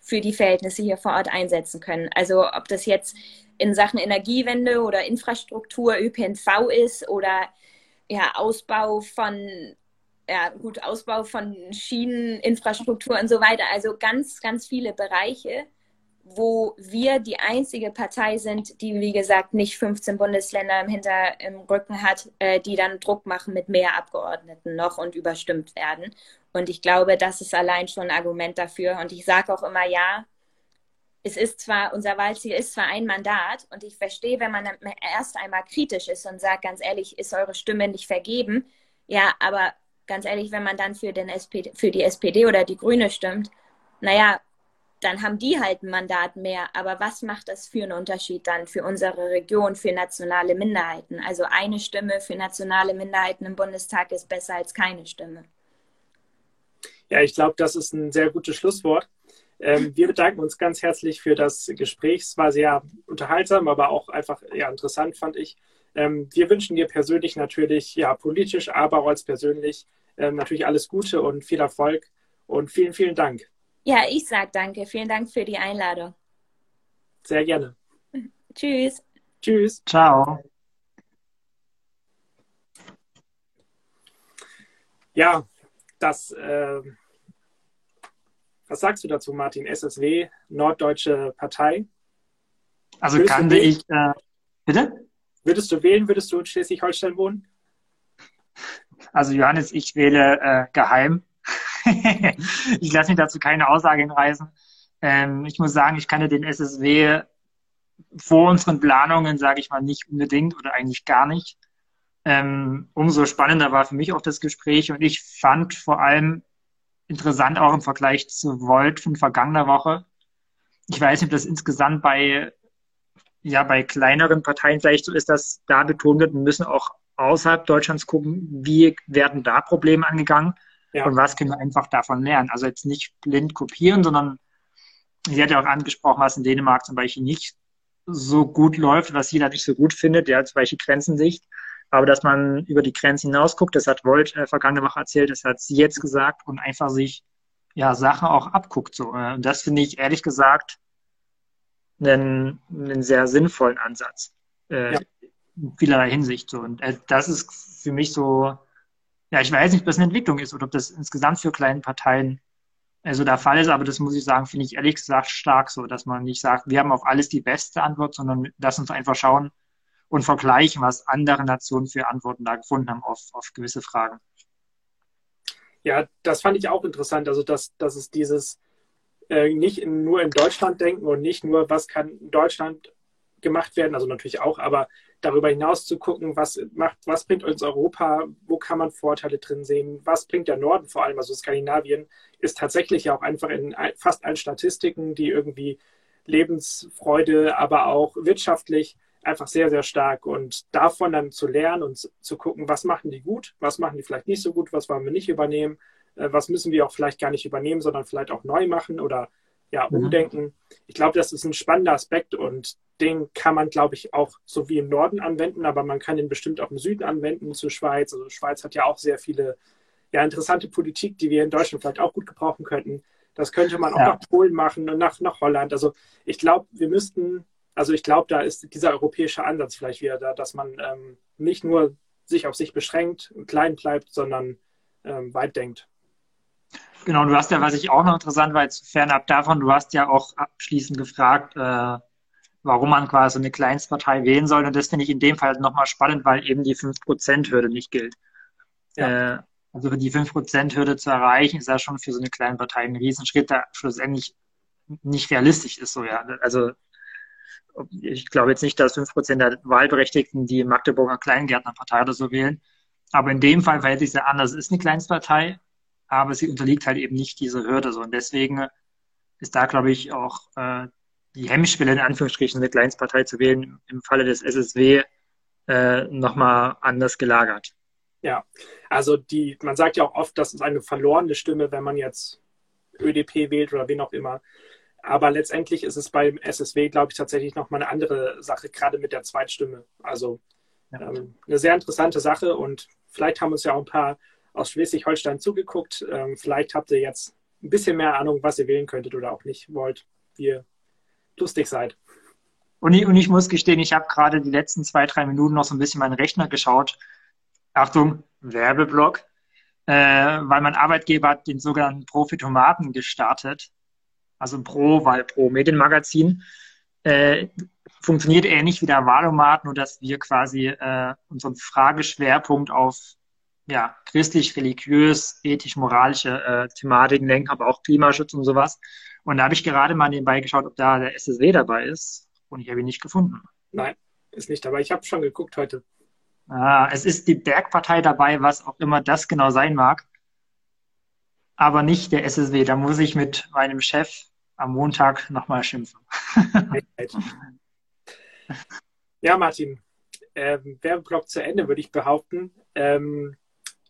für die Verhältnisse hier vor Ort einsetzen können. Also ob das jetzt in Sachen Energiewende oder Infrastruktur, ÖPNV ist oder ja, Ausbau von ja, gut, Ausbau von Schieneninfrastruktur und so weiter. Also ganz, ganz viele Bereiche, wo wir die einzige Partei sind, die, wie gesagt, nicht 15 Bundesländer im Hinter im Rücken hat, äh, die dann Druck machen mit mehr Abgeordneten noch und überstimmt werden. Und ich glaube, das ist allein schon ein Argument dafür. Und ich sage auch immer, ja, es ist zwar, unser Wahlziel ist zwar ein Mandat und ich verstehe, wenn man erst einmal kritisch ist und sagt, ganz ehrlich, ist eure Stimme nicht vergeben. Ja, aber ganz ehrlich, wenn man dann für, den SPD, für die SPD oder die Grüne stimmt, naja, dann haben die halt ein Mandat mehr. Aber was macht das für einen Unterschied dann für unsere Region, für nationale Minderheiten? Also eine Stimme für nationale Minderheiten im Bundestag ist besser als keine Stimme. Ja, ich glaube, das ist ein sehr gutes Schlusswort. Ähm, wir bedanken uns ganz herzlich für das Gespräch. Es war sehr unterhaltsam, aber auch einfach ja, interessant, fand ich. Ähm, wir wünschen dir persönlich natürlich, ja, politisch, aber auch als persönlich ähm, natürlich alles Gute und viel Erfolg und vielen, vielen Dank. Ja, ich sage danke. Vielen Dank für die Einladung. Sehr gerne. Tschüss. Tschüss. Ciao. Ja, das, äh, was sagst du dazu, Martin? SSW, Norddeutsche Partei? Also Würdest kannte ich, äh, bitte? Würdest du wählen? Würdest du in Schleswig-Holstein wohnen? Also Johannes, ich wähle äh, geheim. ich lasse mich dazu keine Aussage hinreißen. Ähm, ich muss sagen, ich kannte den SSW vor unseren Planungen, sage ich mal, nicht unbedingt oder eigentlich gar nicht. Ähm, umso spannender war für mich auch das Gespräch und ich fand vor allem interessant auch im Vergleich zu Volt von vergangener Woche. Ich weiß nicht, ob das insgesamt bei ja bei kleineren Parteien vielleicht so ist, dass da betont wird, wir müssen auch außerhalb Deutschlands gucken, wie werden da Probleme angegangen ja. und was können wir einfach davon lernen. Also jetzt nicht blind kopieren, sondern sie hat ja auch angesprochen, was in Dänemark zum Beispiel nicht so gut läuft, was jeder nicht so gut findet, der zum Beispiel Grenzensicht. Aber dass man über die Grenzen hinaus guckt, das hat Volt äh, vergangene Woche erzählt, das hat sie jetzt gesagt und einfach sich ja Sachen auch abguckt. So. Und das finde ich ehrlich gesagt einen, einen sehr sinnvollen Ansatz. äh, ja. in vielerlei Hinsicht. So. Und äh, das ist für mich so, ja, ich weiß nicht, ob das eine Entwicklung ist oder ob das insgesamt für kleine Parteien also der Fall ist, aber das muss ich sagen, finde ich ehrlich gesagt stark so, dass man nicht sagt, wir haben auf alles die beste Antwort, sondern lass uns einfach schauen und vergleichen, was andere Nationen für Antworten da gefunden haben auf, auf gewisse Fragen. Ja, das fand ich auch interessant. Also, dass, dass es dieses äh, nicht in, nur in Deutschland denken und nicht nur, was kann in Deutschland gemacht werden, also natürlich auch, aber darüber hinaus zu gucken, was macht, was bringt uns Europa, wo kann man Vorteile drin sehen, was bringt der Norden vor allem, also Skandinavien ist tatsächlich ja auch einfach in fast allen Statistiken, die irgendwie Lebensfreude, aber auch wirtschaftlich einfach sehr, sehr stark. Und davon dann zu lernen und zu gucken, was machen die gut, was machen die vielleicht nicht so gut, was wollen wir nicht übernehmen, äh, was müssen wir auch vielleicht gar nicht übernehmen, sondern vielleicht auch neu machen oder ja, mhm. umdenken. Ich glaube, das ist ein spannender Aspekt und den kann man, glaube ich, auch so wie im Norden anwenden, aber man kann ihn bestimmt auch im Süden anwenden, zur Schweiz. Also Schweiz hat ja auch sehr viele ja, interessante Politik, die wir in Deutschland vielleicht auch gut gebrauchen könnten. Das könnte man auch ja. nach Polen machen und nach, nach Holland. Also ich glaube, wir müssten also ich glaube, da ist dieser europäische Ansatz vielleicht wieder da, dass man ähm, nicht nur sich auf sich beschränkt und klein bleibt, sondern ähm, weit denkt. Genau, du hast ja, was ich auch noch interessant war, jetzt fernab davon, du hast ja auch abschließend gefragt, äh, warum man quasi eine Kleinstpartei wählen soll. Und das finde ich in dem Fall nochmal spannend, weil eben die 5%-Hürde nicht gilt. Ja. Äh, also die 5%-Hürde zu erreichen, ist ja schon für so eine kleine Partei ein Riesenschritt, der schlussendlich nicht realistisch ist. So, ja. Also ich glaube jetzt nicht, dass 5% der Wahlberechtigten die Magdeburger Kleingärtnerpartei oder so wählen. Aber in dem Fall verhält sich sehr anders. Es ist eine Kleinstpartei, aber sie unterliegt halt eben nicht dieser Hürde. So. Und deswegen ist da, glaube ich, auch äh, die Hemmschwelle in Anführungsstrichen eine Kleinstpartei zu wählen, im Falle des SSW äh, nochmal anders gelagert. Ja, also die, man sagt ja auch oft, das ist eine verlorene Stimme, wenn man jetzt ÖDP wählt oder wen auch immer. Aber letztendlich ist es beim SSW, glaube ich, tatsächlich nochmal eine andere Sache, gerade mit der Zweitstimme. Also ähm, eine sehr interessante Sache und vielleicht haben uns ja auch ein paar aus Schleswig-Holstein zugeguckt. Ähm, vielleicht habt ihr jetzt ein bisschen mehr Ahnung, was ihr wählen könntet oder auch nicht wollt, wie ihr lustig seid. Und ich, und ich muss gestehen, ich habe gerade die letzten zwei, drei Minuten noch so ein bisschen meinen Rechner geschaut. Achtung, Werbeblock. Äh, weil mein Arbeitgeber hat den sogenannten Profitomaten gestartet also Pro, weil Pro Medienmagazin, äh, funktioniert ähnlich wie der Wahlomat, nur dass wir quasi äh, unseren Frageschwerpunkt auf ja, christlich, religiös, ethisch, moralische äh, Thematiken lenken, aber auch Klimaschutz und sowas. Und da habe ich gerade mal nebenbei geschaut, ob da der SSW dabei ist und ich habe ihn nicht gefunden. Nein, ist nicht dabei. Ich habe schon geguckt heute. Ah, es ist die Bergpartei dabei, was auch immer das genau sein mag aber nicht der SSW. Da muss ich mit meinem Chef am Montag nochmal schimpfen. ja, Martin, ähm, Werbeblock zu Ende, würde ich behaupten. Ähm,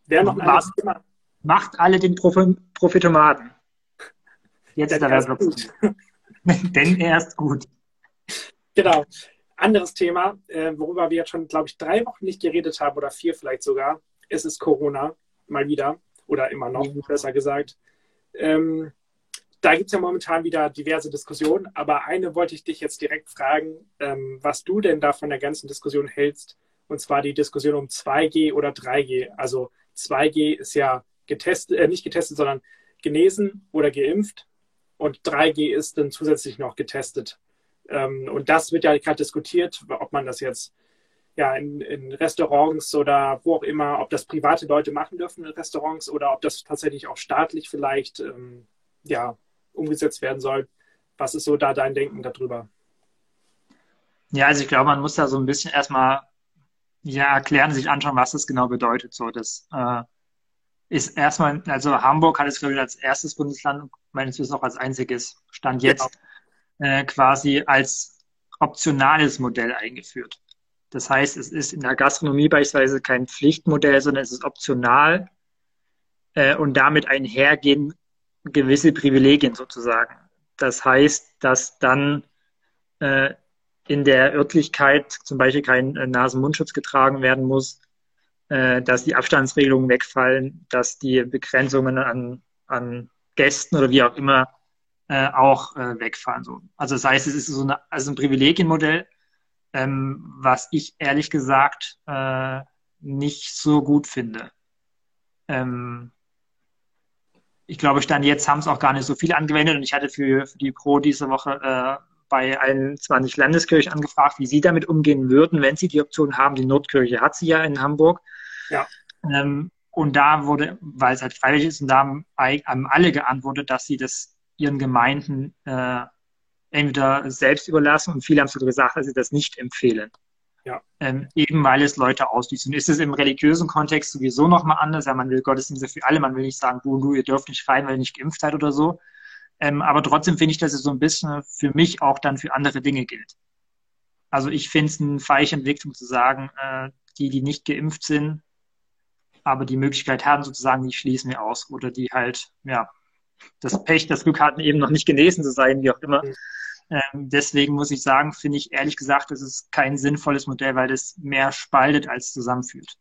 Wer noch ein Thema? Macht alle den Profi Profitomaten. Jetzt ist der Werbeblock. Denn er ist gut. Genau. Anderes Thema, äh, worüber wir jetzt schon, glaube ich, drei Wochen nicht geredet haben oder vier vielleicht sogar, ist es Corona. Mal wieder. Oder immer noch, besser gesagt. Ähm, da gibt es ja momentan wieder diverse Diskussionen, aber eine wollte ich dich jetzt direkt fragen, ähm, was du denn da von der ganzen Diskussion hältst, und zwar die Diskussion um 2G oder 3G. Also 2G ist ja getestet, äh, nicht getestet, sondern genesen oder geimpft und 3G ist dann zusätzlich noch getestet. Ähm, und das wird ja gerade diskutiert, ob man das jetzt ja in, in, Restaurants oder wo auch immer, ob das private Leute machen dürfen in Restaurants oder ob das tatsächlich auch staatlich vielleicht ähm, ja umgesetzt werden soll. Was ist so da dein Denken darüber? Ja, also ich glaube, man muss da so ein bisschen erstmal ja, erklären, sich anschauen, was das genau bedeutet. So, das äh, ist erstmal, also Hamburg hat es, glaube ich, als erstes Bundesland, meines Wissens auch als einziges Stand jetzt, genau. äh, quasi als optionales Modell eingeführt. Das heißt, es ist in der Gastronomie beispielsweise kein Pflichtmodell, sondern es ist optional äh, und damit einhergehen gewisse Privilegien sozusagen. Das heißt, dass dann äh, in der Örtlichkeit zum Beispiel kein äh, Nasen-Mundschutz getragen werden muss, äh, dass die Abstandsregelungen wegfallen, dass die Begrenzungen an, an Gästen oder wie auch immer äh, auch äh, wegfallen. So. Also das heißt, es ist so eine, also ein Privilegienmodell, ähm, was ich ehrlich gesagt äh, nicht so gut finde. Ähm, ich glaube, Stand jetzt haben es auch gar nicht so viel angewendet und ich hatte für, für die Pro diese Woche äh, bei allen 20 Landeskirchen angefragt, wie sie damit umgehen würden, wenn sie die Option haben. Die Nordkirche hat sie ja in Hamburg. Ja. Ähm, und da wurde, weil es halt freiwillig ist, und da haben, haben alle geantwortet, dass sie das ihren Gemeinden äh, entweder selbst überlassen und viele haben sogar gesagt, dass sie das nicht empfehlen. Ja. Ähm, eben weil es Leute ausschließt. Und ist es im religiösen Kontext sowieso nochmal anders. Ja, man will Gottesdienste für alle, man will nicht sagen, du und du, ihr dürft nicht rein, weil ihr nicht geimpft seid oder so. Ähm, aber trotzdem finde ich, dass es so ein bisschen für mich auch dann für andere Dinge gilt. Also ich finde es eine falsche Entwicklung zu sagen, äh, die, die nicht geimpft sind, aber die Möglichkeit haben, sozusagen, die schließen wir aus. Oder die halt, ja, das Pech, das Glück hatten, eben noch nicht genesen zu sein, wie auch immer. Mhm. Ähm, deswegen muss ich sagen, finde ich ehrlich gesagt, das ist kein sinnvolles Modell, weil das mehr spaltet als zusammenführt.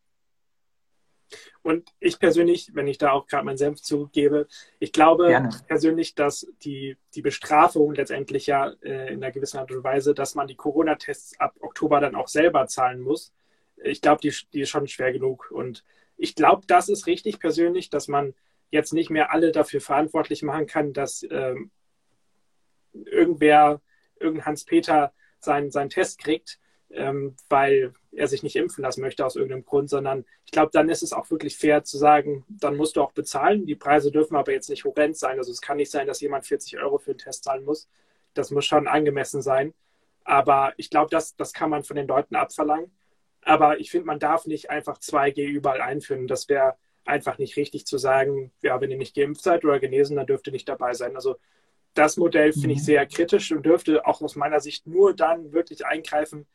Und ich persönlich, wenn ich da auch gerade meinen Senf zugebe, ich glaube Gerne. persönlich, dass die, die Bestrafung letztendlich ja äh, in einer gewissen Art und Weise, dass man die Corona-Tests ab Oktober dann auch selber zahlen muss, ich glaube, die, die ist schon schwer genug. Und ich glaube, das ist richtig persönlich, dass man jetzt nicht mehr alle dafür verantwortlich machen kann, dass ähm, irgendwer, irgendein Hans-Peter seinen, seinen Test kriegt, ähm, weil er sich nicht impfen lassen möchte aus irgendeinem Grund, sondern ich glaube, dann ist es auch wirklich fair zu sagen, dann musst du auch bezahlen. Die Preise dürfen aber jetzt nicht horrend sein. Also es kann nicht sein, dass jemand 40 Euro für einen Test zahlen muss. Das muss schon angemessen sein. Aber ich glaube, das, das kann man von den Leuten abverlangen. Aber ich finde, man darf nicht einfach 2G überall einführen. Das wäre einfach nicht richtig zu sagen, ja, wenn ihr nicht geimpft seid oder genesen, dann dürft ihr nicht dabei sein. Also das Modell finde ich mhm. sehr kritisch und dürfte auch aus meiner Sicht nur dann wirklich eingreifen,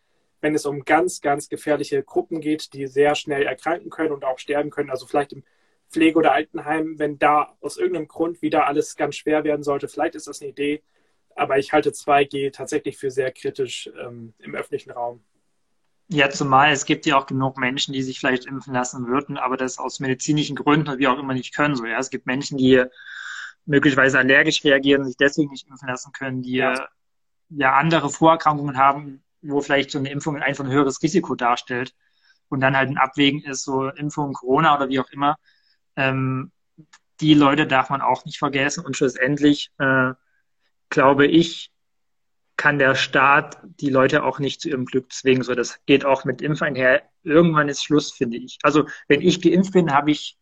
wenn es um ganz, ganz gefährliche Gruppen geht, die sehr schnell erkranken können und auch sterben können. Also vielleicht im Pflege- oder Altenheim, wenn da aus irgendeinem Grund wieder alles ganz schwer werden sollte. Vielleicht ist das eine Idee, aber ich halte 2G tatsächlich für sehr kritisch ähm, im öffentlichen Raum. Ja, zumal es gibt ja auch genug Menschen, die sich vielleicht impfen lassen würden, aber das aus medizinischen Gründen oder wie auch immer nicht können. So, ja, es gibt Menschen, die möglicherweise allergisch reagieren, sich deswegen nicht impfen lassen können, die ja, ja andere Vorerkrankungen haben, wo vielleicht so eine Impfung einfach ein höheres Risiko darstellt und dann halt ein Abwägen ist, so Impfung, Corona oder wie auch immer. Ähm, die Leute darf man auch nicht vergessen und schlussendlich äh, glaube ich, kann der Staat die Leute auch nicht zu ihrem Glück zwingen. So, das geht auch mit Impfen einher. Irgendwann ist Schluss, finde ich. Also, wenn ich geimpft bin, habe ich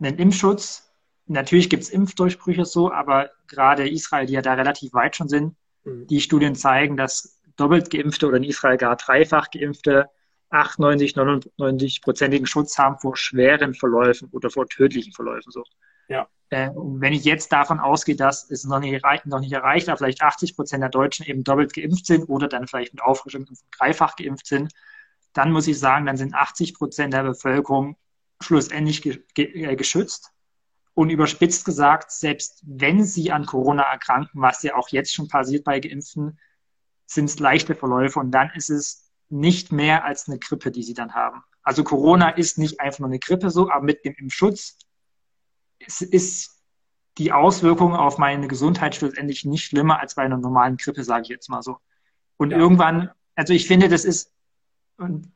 einen Impfschutz. Natürlich gibt es Impfdurchbrüche so, aber gerade Israel, die ja da relativ weit schon sind, mhm. die Studien zeigen, dass doppelt geimpfte oder in Israel gar dreifach geimpfte 98, 99-prozentigen Schutz haben vor schweren Verläufen oder vor tödlichen Verläufen. So. Ja. Äh, wenn ich jetzt davon ausgehe, dass es noch nicht, noch nicht erreicht, aber vielleicht 80 Prozent der Deutschen eben doppelt geimpft sind oder dann vielleicht mit Auffrischung dreifach geimpft sind, dann muss ich sagen, dann sind 80 Prozent der Bevölkerung schlussendlich ge ge äh, geschützt. Und überspitzt gesagt, selbst wenn sie an Corona erkranken, was ja auch jetzt schon passiert bei Geimpften, sind es leichte Verläufe und dann ist es nicht mehr als eine Grippe, die sie dann haben. Also Corona ist nicht einfach nur eine Grippe so, aber mit dem Impfschutz es ist die Auswirkung auf meine Gesundheit schlussendlich nicht schlimmer als bei einer normalen Grippe, sage ich jetzt mal so. Und ja. irgendwann, also ich finde, das ist,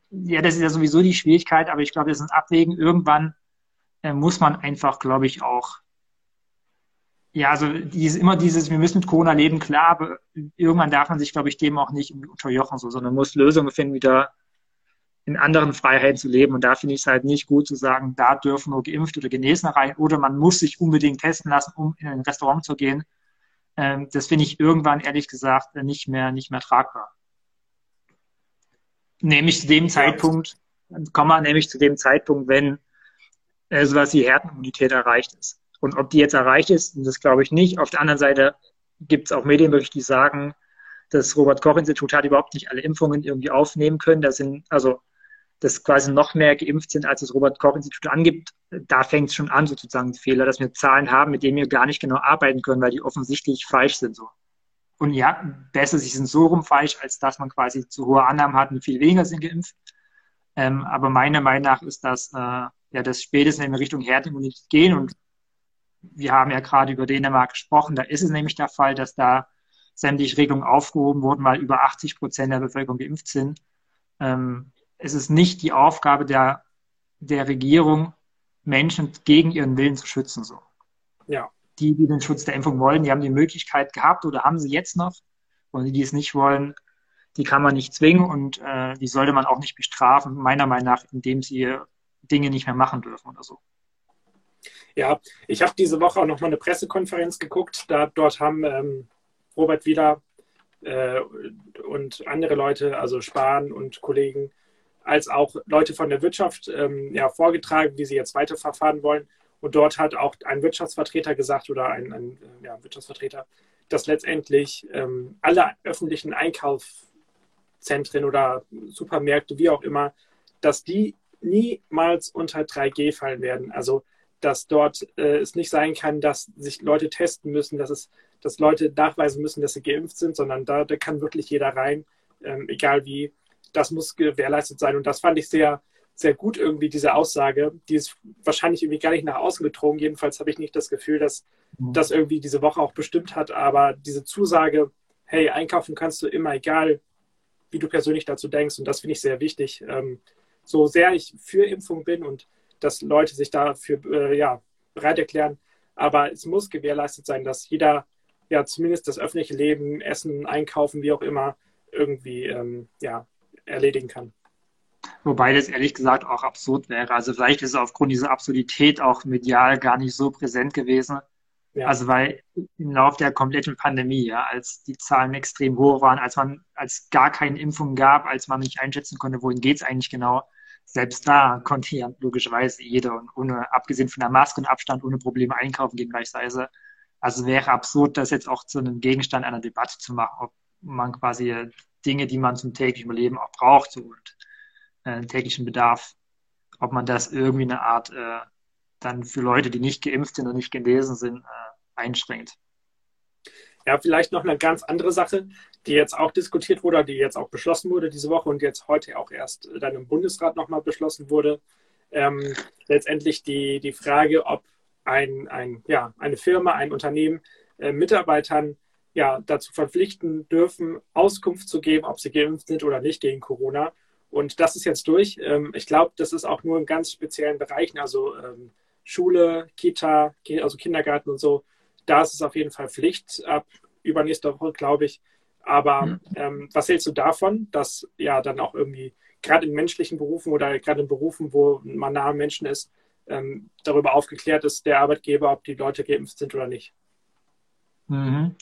ja, das ist ja sowieso die Schwierigkeit, aber ich glaube, das ist ein Abwägen. Irgendwann äh, muss man einfach, glaube ich, auch, ja, also dieses, immer dieses, wir müssen mit Corona leben, klar, aber irgendwann darf man sich, glaube ich, dem auch nicht unterjochen, so, sondern muss Lösungen finden, wieder in anderen Freiheiten zu leben. Und da finde ich es halt nicht gut zu sagen, da dürfen nur geimpft oder Genesene rein oder man muss sich unbedingt testen lassen, um in ein Restaurant zu gehen. Ähm, das finde ich irgendwann ehrlich gesagt nicht mehr, nicht mehr tragbar. Nämlich zu dem Zeitpunkt, kommen wir nämlich zu dem Zeitpunkt, wenn äh, sowas wie Herdenimmunität erreicht ist. Und ob die jetzt erreicht ist, das glaube ich nicht. Auf der anderen Seite gibt es auch Medienberichte, die sagen, das Robert-Koch-Institut hat überhaupt nicht alle Impfungen irgendwie aufnehmen können. Da sind, also dass quasi noch mehr geimpft sind, als das Robert-Koch-Institut angibt, da fängt es schon an, sozusagen Fehler, dass wir Zahlen haben, mit denen wir gar nicht genau arbeiten können, weil die offensichtlich falsch sind. So. Und ja, besser, sie sind so rum falsch, als dass man quasi zu hohe Annahmen hat und viel weniger sind geimpft. Ähm, aber meiner Meinung nach ist das, äh, ja, das spätestens in Richtung Herdenimmunität gehen. Und wir haben ja gerade über Dänemark gesprochen. Da ist es nämlich der Fall, dass da sämtliche Regelungen aufgehoben wurden, weil über 80 Prozent der Bevölkerung geimpft sind. Ähm, es ist nicht die Aufgabe der, der Regierung, Menschen gegen ihren Willen zu schützen. So. Ja. Die, die den Schutz der Impfung wollen, die haben die Möglichkeit gehabt oder haben sie jetzt noch. Und die, die es nicht wollen, die kann man nicht zwingen und äh, die sollte man auch nicht bestrafen, meiner Meinung nach, indem sie Dinge nicht mehr machen dürfen oder so. Ja, ich habe diese Woche auch noch mal eine Pressekonferenz geguckt. Da, dort haben ähm, Robert Wieler äh, und andere Leute, also Spahn und Kollegen, als auch Leute von der Wirtschaft ähm, ja, vorgetragen, wie sie jetzt weiterverfahren wollen. Und dort hat auch ein Wirtschaftsvertreter gesagt oder ein, ein ja, Wirtschaftsvertreter, dass letztendlich ähm, alle öffentlichen Einkaufszentren oder Supermärkte, wie auch immer, dass die niemals unter 3G fallen werden. Also dass dort äh, es nicht sein kann, dass sich Leute testen müssen, dass es, dass Leute nachweisen müssen, dass sie geimpft sind, sondern da, da kann wirklich jeder rein, ähm, egal wie. Das muss gewährleistet sein. Und das fand ich sehr, sehr gut irgendwie, diese Aussage. Die ist wahrscheinlich irgendwie gar nicht nach außen gedrungen. Jedenfalls habe ich nicht das Gefühl, dass mhm. das irgendwie diese Woche auch bestimmt hat. Aber diese Zusage, hey, einkaufen kannst du immer, egal wie du persönlich dazu denkst. Und das finde ich sehr wichtig. Ähm, so sehr ich für Impfung bin und dass Leute sich dafür äh, ja, bereit erklären. Aber es muss gewährleistet sein, dass jeder ja zumindest das öffentliche Leben, Essen, Einkaufen, wie auch immer, irgendwie ähm, ja, erledigen kann. Wobei das ehrlich gesagt auch absurd wäre. Also vielleicht ist es aufgrund dieser Absurdität auch medial gar nicht so präsent gewesen. Ja. Also weil im Laufe der kompletten Pandemie, ja, als die Zahlen extrem hoch waren, als man, als gar keine Impfung gab, als man nicht einschätzen konnte, wohin geht es eigentlich genau, selbst da konnte ja logischerweise jeder und ohne, abgesehen von der Maske und Abstand, ohne Probleme einkaufen gehen beispielsweise. Also wäre absurd, das jetzt auch zu einem Gegenstand einer Debatte zu machen, ob man quasi Dinge, die man zum täglichen Überleben auch braucht und äh, täglichen Bedarf, ob man das irgendwie eine Art äh, dann für Leute, die nicht geimpft sind und nicht gelesen sind, äh, einschränkt. Ja, vielleicht noch eine ganz andere Sache, die jetzt auch diskutiert wurde, die jetzt auch beschlossen wurde diese Woche und jetzt heute auch erst dann im Bundesrat nochmal beschlossen wurde. Ähm, letztendlich die, die Frage, ob ein, ein, ja, eine Firma, ein Unternehmen äh, Mitarbeitern ja, dazu verpflichten dürfen, Auskunft zu geben, ob sie geimpft sind oder nicht gegen Corona. Und das ist jetzt durch. Ähm, ich glaube, das ist auch nur in ganz speziellen Bereichen, also ähm, Schule, Kita, also Kindergarten und so, da ist es auf jeden Fall Pflicht ab übernächster Woche, glaube ich. Aber mhm. ähm, was hältst du davon, dass ja dann auch irgendwie gerade in menschlichen Berufen oder gerade in Berufen, wo man nahe Menschen ist, ähm, darüber aufgeklärt ist, der Arbeitgeber, ob die Leute geimpft sind oder nicht? Mhm.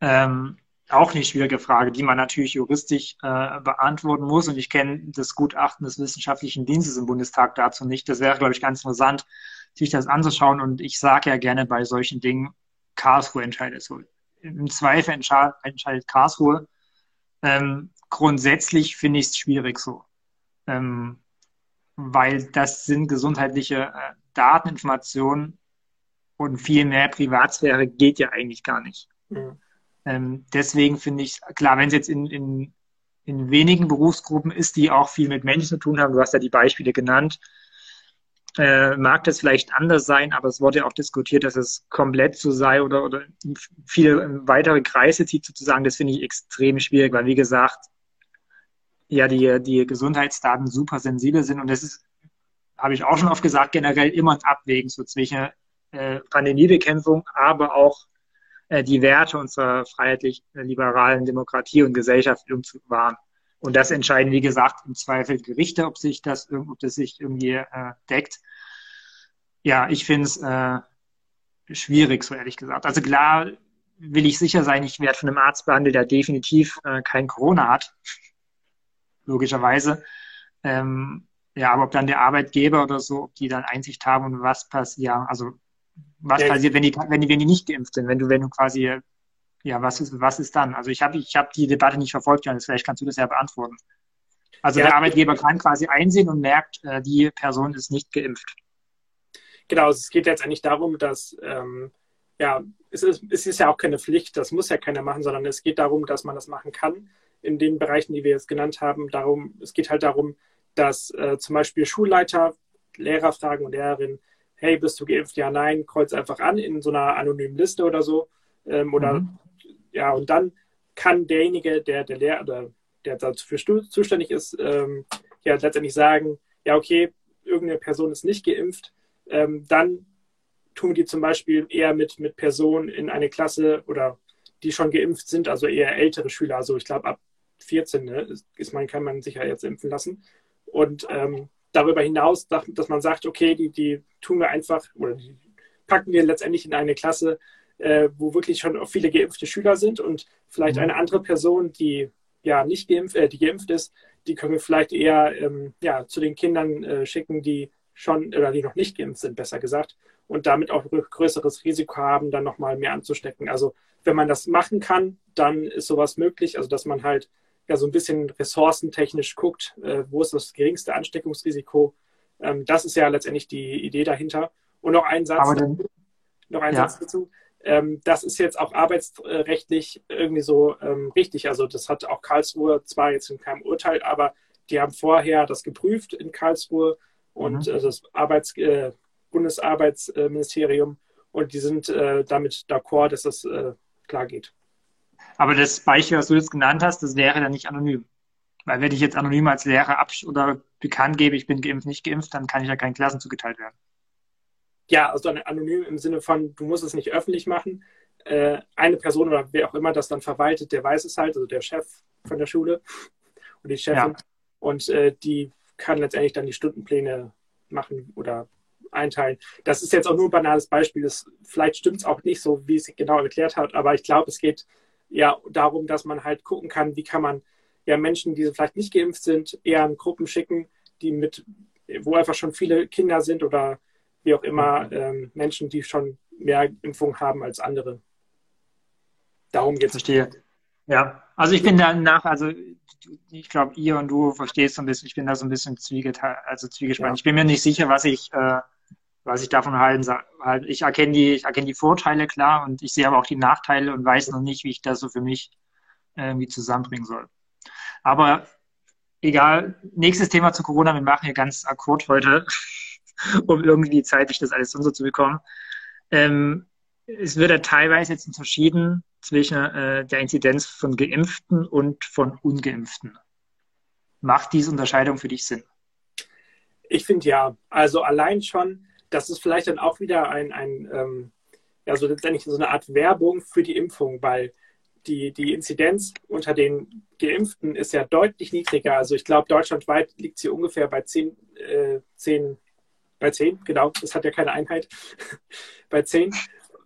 Ähm, auch eine schwierige Frage, die man natürlich juristisch äh, beantworten muss. Und ich kenne das Gutachten des Wissenschaftlichen Dienstes im Bundestag dazu nicht. Das wäre, glaube ich, ganz interessant, sich das anzuschauen. Und ich sage ja gerne bei solchen Dingen, Karlsruhe entscheidet so. Im Zweifel entscheidet Karlsruhe. Ähm, grundsätzlich finde ich es schwierig so. Ähm, weil das sind gesundheitliche äh, Dateninformationen und viel mehr Privatsphäre geht ja eigentlich gar nicht. Mhm. Ähm, deswegen finde ich, klar, wenn es jetzt in, in, in wenigen Berufsgruppen ist, die auch viel mit Menschen zu tun haben, du hast ja die Beispiele genannt, äh, mag das vielleicht anders sein, aber es wurde ja auch diskutiert, dass es komplett so sei oder, oder viele weitere Kreise zieht sozusagen. Das finde ich extrem schwierig, weil wie gesagt, ja, die, die Gesundheitsdaten super sensibel sind und das ist, habe ich auch schon oft gesagt, generell immer ein Abwägen so zwischen äh, Pandemiebekämpfung, aber auch äh, die Werte unserer freiheitlich-liberalen Demokratie und Gesellschaft zu wahren. Und das entscheiden, wie gesagt, im Zweifel Gerichte, ob sich das, ob das sich irgendwie äh, deckt. Ja, ich finde es äh, schwierig, so ehrlich gesagt. Also klar will ich sicher sein, ich werde von einem Arzt behandelt, der definitiv äh, kein Corona hat. Logischerweise. Ähm, ja, aber ob dann der Arbeitgeber oder so, ob die dann Einsicht haben und was passiert, ja, also was ja, passiert, wenn die, wenn die, wenn die nicht geimpft sind, wenn du, wenn du quasi ja, was ist, was ist dann? Also ich habe ich hab die Debatte nicht verfolgt, Johannes, vielleicht kannst du das ja beantworten. Also ja, der Arbeitgeber kann quasi einsehen und merkt, äh, die Person ist nicht geimpft. Genau, es geht jetzt eigentlich darum, dass ähm, ja, es ist, es ist ja auch keine Pflicht, das muss ja keiner machen, sondern es geht darum, dass man das machen kann in den Bereichen, die wir jetzt genannt haben. Darum, es geht halt darum, dass äh, zum Beispiel Schulleiter, Lehrer fragen und Lehrerinnen, hey, bist du geimpft? Ja, nein, kreuz einfach an in so einer anonymen Liste oder so. Ähm, oder mhm ja, und dann kann derjenige, der der Lehrer oder der dafür zuständig ist, ähm, ja letztendlich sagen, ja okay, irgendeine Person ist nicht geimpft, ähm, dann tun die zum Beispiel eher mit, mit Personen in eine Klasse oder die schon geimpft sind, also eher ältere Schüler, also ich glaube ab 14 ne, ist man, kann man sich ja jetzt impfen lassen. Und ähm, darüber hinaus, dass man sagt, okay, die, die tun wir einfach oder die packen wir letztendlich in eine Klasse, äh, wo wirklich schon viele geimpfte Schüler sind und vielleicht mhm. eine andere Person, die ja nicht geimpft, äh, die geimpft ist, die können wir vielleicht eher ähm, ja, zu den Kindern äh, schicken, die schon oder die noch nicht geimpft sind, besser gesagt, und damit auch ein größeres Risiko haben, dann nochmal mehr anzustecken. Also wenn man das machen kann, dann ist sowas möglich, also dass man halt ja so ein bisschen ressourcentechnisch guckt, äh, wo ist das geringste Ansteckungsrisiko. Ähm, das ist ja letztendlich die Idee dahinter. Und noch ein Satz, dann, noch ein ja. Satz dazu. Ähm, das ist jetzt auch arbeitsrechtlich irgendwie so ähm, richtig. Also das hat auch Karlsruhe zwar jetzt in keinem Urteil, aber die haben vorher das geprüft in Karlsruhe und mhm. äh, das Arbeits, äh, Bundesarbeitsministerium und die sind äh, damit d'accord, dass das äh, klar geht. Aber das Beispiel, was du jetzt genannt hast, das wäre dann nicht anonym. Weil wenn ich jetzt anonym als Lehrer ab oder bekannt gebe, ich bin geimpft, nicht geimpft, dann kann ich ja keinen Klassen zugeteilt werden. Ja, also anonym im Sinne von, du musst es nicht öffentlich machen. Äh, eine Person oder wer auch immer das dann verwaltet, der weiß es halt, also der Chef von der Schule und die Chefin. Ja. Und äh, die kann letztendlich dann die Stundenpläne machen oder einteilen. Das ist jetzt auch nur ein banales Beispiel. Das, vielleicht stimmt es auch nicht so, wie es genau erklärt hat, aber ich glaube, es geht ja darum, dass man halt gucken kann, wie kann man ja Menschen, die vielleicht nicht geimpft sind, eher in Gruppen schicken, die mit, wo einfach schon viele Kinder sind oder wie auch immer ähm, Menschen, die schon mehr Impfung haben als andere. Darum geht es. Verstehe. Ja, also ich bin da nach, also ich glaube, ihr und du verstehst so ein bisschen, ich bin da so ein bisschen zwiegeteilt, also zwiegespannt. Ja. Ich bin mir nicht sicher, was ich, äh, was ich davon halten halt, Ich erkenne die, ich erkenne die Vorteile klar und ich sehe aber auch die Nachteile und weiß noch nicht, wie ich das so für mich irgendwie zusammenbringen soll. Aber egal, nächstes Thema zu Corona, wir machen hier ganz akut heute, um irgendwie zeitlich das alles so zu bekommen. Ähm, es wird ja teilweise jetzt unterschieden zwischen äh, der Inzidenz von Geimpften und von Ungeimpften. Macht diese Unterscheidung für dich Sinn? Ich finde ja. Also allein schon, das ist vielleicht dann auch wieder ein, ein ähm, ja, so letztendlich so eine Art Werbung für die Impfung, weil die, die Inzidenz unter den Geimpften ist ja deutlich niedriger. Also ich glaube, deutschlandweit liegt sie ungefähr bei 10, äh, 10, bei 10, genau, das hat ja keine Einheit, bei 10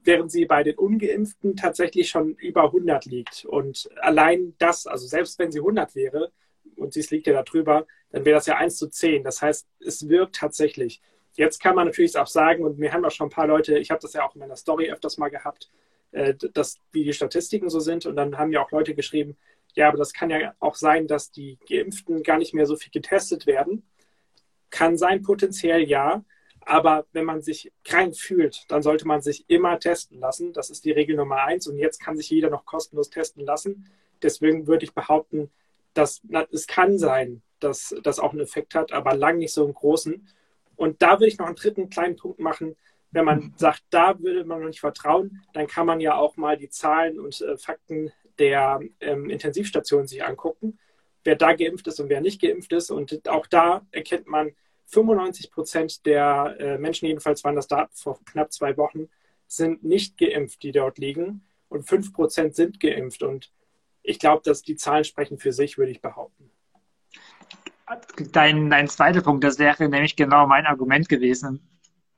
während sie bei den Ungeimpften tatsächlich schon über 100 liegt. Und allein das, also selbst wenn sie 100 wäre und sie liegt ja da drüber, dann wäre das ja 1 zu 10. Das heißt, es wirkt tatsächlich. Jetzt kann man natürlich auch sagen, und mir haben auch schon ein paar Leute, ich habe das ja auch in meiner Story öfters mal gehabt, äh, dass, wie die Statistiken so sind. Und dann haben ja auch Leute geschrieben, ja, aber das kann ja auch sein, dass die Geimpften gar nicht mehr so viel getestet werden. Kann sein, potenziell ja. Aber wenn man sich krank fühlt, dann sollte man sich immer testen lassen. Das ist die Regel Nummer eins. Und jetzt kann sich jeder noch kostenlos testen lassen. Deswegen würde ich behaupten, dass na, es kann sein, dass das auch einen Effekt hat, aber lang nicht so einen großen. Und da würde ich noch einen dritten kleinen Punkt machen. Wenn man sagt, da würde man noch nicht vertrauen, dann kann man ja auch mal die Zahlen und äh, Fakten der ähm, Intensivstationen sich angucken, wer da geimpft ist und wer nicht geimpft ist. Und auch da erkennt man, 95 Prozent der äh, Menschen, jedenfalls waren das Daten vor knapp zwei Wochen, sind nicht geimpft, die dort liegen. Und 5 Prozent sind geimpft. Und ich glaube, dass die Zahlen sprechen für sich, würde ich behaupten. Dein, dein zweiter Punkt, das wäre nämlich genau mein Argument gewesen,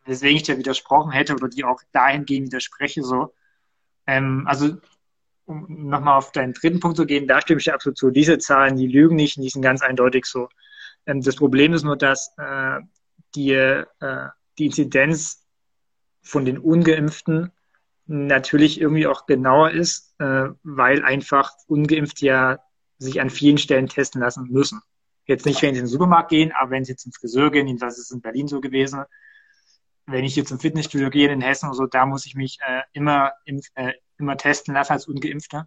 weswegen ich dir widersprochen hätte oder die auch dahingehend widerspreche. So. Ähm, also, um nochmal auf deinen dritten Punkt zu gehen, da stimme ich dir absolut zu. Diese Zahlen, die lügen nicht, die sind ganz eindeutig so. Ähm, das Problem ist nur, dass äh, die, äh, die Inzidenz von den Ungeimpften natürlich irgendwie auch genauer ist, äh, weil einfach Ungeimpfte ja sich an vielen Stellen testen lassen müssen. Jetzt nicht, wenn sie in den Supermarkt gehen, aber wenn sie ins Friseur gehen, das ist in Berlin so gewesen. Wenn ich jetzt im Fitnessstudio gehe in Hessen oder so, da muss ich mich äh, immer, impf, äh, immer testen lassen als Ungeimpfter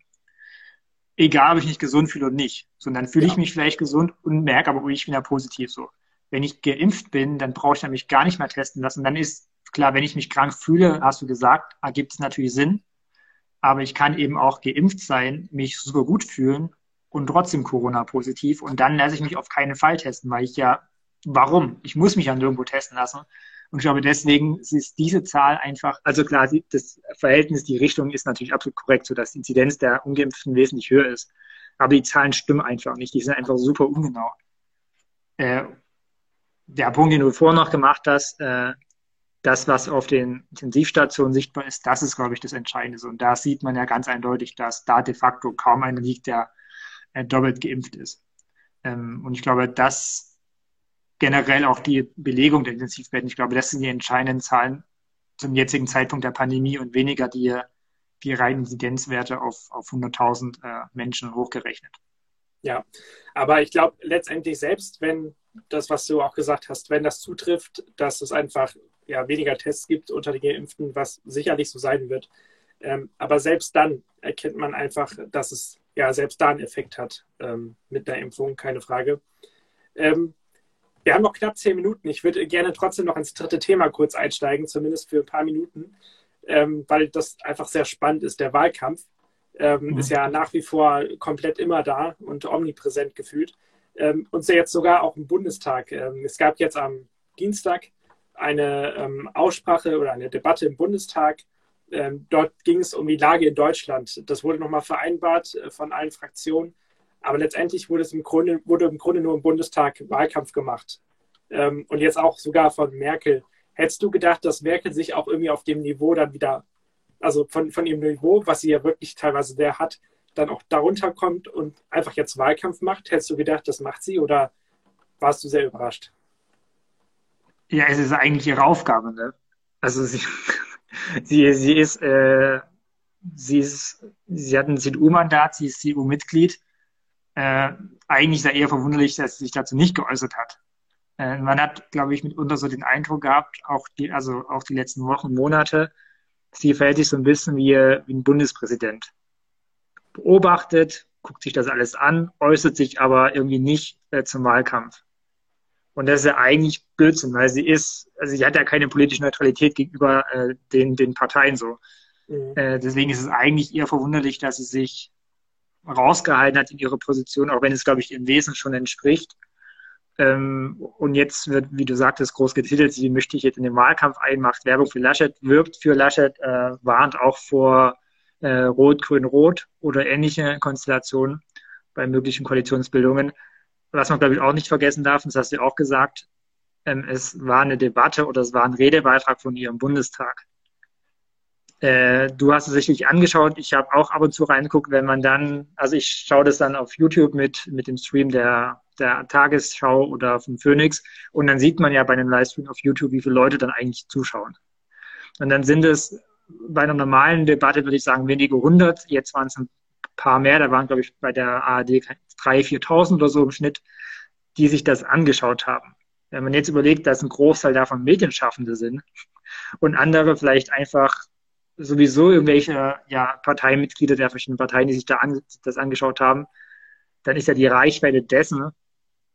egal ob ich mich gesund fühle oder nicht. So, dann fühle ja. ich mich vielleicht gesund und merke aber, oh, ich bin ja positiv so. Wenn ich geimpft bin, dann brauche ich nämlich gar nicht mehr testen lassen. Dann ist klar, wenn ich mich krank fühle, hast du gesagt, ergibt es natürlich Sinn. aber ich kann eben auch geimpft sein, mich super gut fühlen und trotzdem Corona-positiv. Und dann lasse ich mich auf keinen Fall testen, weil ich ja, warum? Ich muss mich ja nirgendwo testen lassen. Und ich glaube, deswegen ist diese Zahl einfach, also klar, das Verhältnis, die Richtung ist natürlich absolut korrekt, sodass die Inzidenz der Ungeimpften wesentlich höher ist. Aber die Zahlen stimmen einfach nicht. Die sind einfach super ungenau. Äh, der Punkt, den du vorher noch gemacht hast, äh, das, was auf den Intensivstationen sichtbar ist, das ist, glaube ich, das Entscheidende. Und da sieht man ja ganz eindeutig, dass da de facto kaum einer liegt, der äh, doppelt geimpft ist. Ähm, und ich glaube, dass generell auch die Belegung der Intensivbetten, ich glaube, das sind die entscheidenden Zahlen zum jetzigen Zeitpunkt der Pandemie und weniger die, die reinen Inzidenzwerte auf, auf 100.000 äh, Menschen hochgerechnet. Ja, aber ich glaube letztendlich selbst, wenn das, was du auch gesagt hast, wenn das zutrifft, dass es einfach ja, weniger Tests gibt unter den Geimpften, was sicherlich so sein wird. Ähm, aber selbst dann erkennt man einfach, dass es ja selbst da einen Effekt hat ähm, mit der Impfung, keine Frage. Ähm, wir haben noch knapp zehn Minuten. Ich würde gerne trotzdem noch ins dritte Thema kurz einsteigen, zumindest für ein paar Minuten, ähm, weil das einfach sehr spannend ist. Der Wahlkampf ähm, mhm. ist ja nach wie vor komplett immer da und omnipräsent gefühlt. Ähm, und jetzt sogar auch im Bundestag. es gab jetzt am Dienstag eine ähm, Aussprache oder eine Debatte im Bundestag. Ähm, dort ging es um die Lage in Deutschland. Das wurde nochmal vereinbart äh, von allen Fraktionen. Aber letztendlich wurde, es im Grunde, wurde im Grunde nur im Bundestag Wahlkampf gemacht. Ähm, und jetzt auch sogar von Merkel. Hättest du gedacht, dass Merkel sich auch irgendwie auf dem Niveau dann wieder, also von, von ihrem Niveau, was sie ja wirklich teilweise sehr hat, dann auch darunter kommt und einfach jetzt Wahlkampf macht? Hättest du gedacht, das macht sie oder warst du sehr überrascht? Ja, es ist eigentlich ihre Aufgabe, ne? Also sie, sie, sie ist, äh, sie ist, sie hat ein CDU-Mandat, sie ist CDU-Mitglied. Äh, eigentlich ist ja eher verwunderlich, dass sie sich dazu nicht geäußert hat. Äh, man hat, glaube ich, mitunter so den Eindruck gehabt, auch die, also auch die letzten Wochen, Monate, sie verhält sich so ein bisschen wie, wie ein Bundespräsident. Beobachtet, guckt sich das alles an, äußert sich aber irgendwie nicht äh, zum Wahlkampf. Und das ist ja eigentlich Blödsinn, weil sie ist, also sie hat ja keine politische Neutralität gegenüber äh, den, den Parteien so. Mhm. Äh, deswegen ist es eigentlich eher verwunderlich, dass sie sich rausgehalten hat in ihrer Position, auch wenn es, glaube ich, im Wesen schon entspricht. Ähm, und jetzt wird, wie du sagtest, groß getitelt, sie möchte ich jetzt in den Wahlkampf ein, macht Werbung für Laschet, wirbt für Laschet, äh, warnt auch vor äh, Rot-Grün-Rot oder ähnliche Konstellationen bei möglichen Koalitionsbildungen was man, glaube ich, auch nicht vergessen darf, das hast du auch gesagt, ähm, es war eine Debatte oder es war ein Redebeitrag von ihr im Bundestag. Äh, du hast es sicherlich angeschaut. Ich habe auch ab und zu reingeguckt, wenn man dann, also ich schaue das dann auf YouTube mit, mit dem Stream der, der Tagesschau oder von Phoenix und dann sieht man ja bei einem Livestream auf YouTube, wie viele Leute dann eigentlich zuschauen. Und dann sind es bei einer normalen Debatte, würde ich sagen, wenige hundert. Jetzt waren es ein paar mehr. Da waren, glaube ich, bei der ARD 3.000, 4.000 oder so im Schnitt, die sich das angeschaut haben. Wenn man jetzt überlegt, dass ein Großteil davon Medienschaffende sind und andere vielleicht einfach sowieso irgendwelche ja, Parteimitglieder der verschiedenen Parteien, die sich da an, das angeschaut haben, dann ist ja die Reichweite dessen,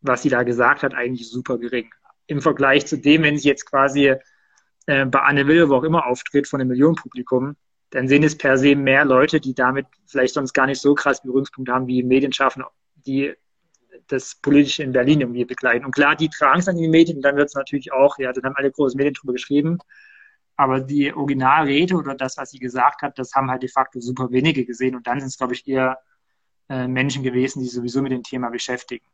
was sie da gesagt hat, eigentlich super gering. Im Vergleich zu dem, wenn sie jetzt quasi äh, bei Anne Will, wo auch immer auftritt, von einem Millionenpublikum, dann sind es per se mehr Leute, die damit vielleicht sonst gar nicht so krass Berührungspunkte haben wie Medienschaffende, die das Politische in Berlin irgendwie begleiten. Und klar, die tragen es in die Medien dann wird es natürlich auch, ja, dann haben alle große Medien drüber geschrieben. Aber die Originalrede oder das, was sie gesagt hat, das haben halt de facto super wenige gesehen. Und dann sind es, glaube ich, eher äh, Menschen gewesen, die sich sowieso mit dem Thema beschäftigen.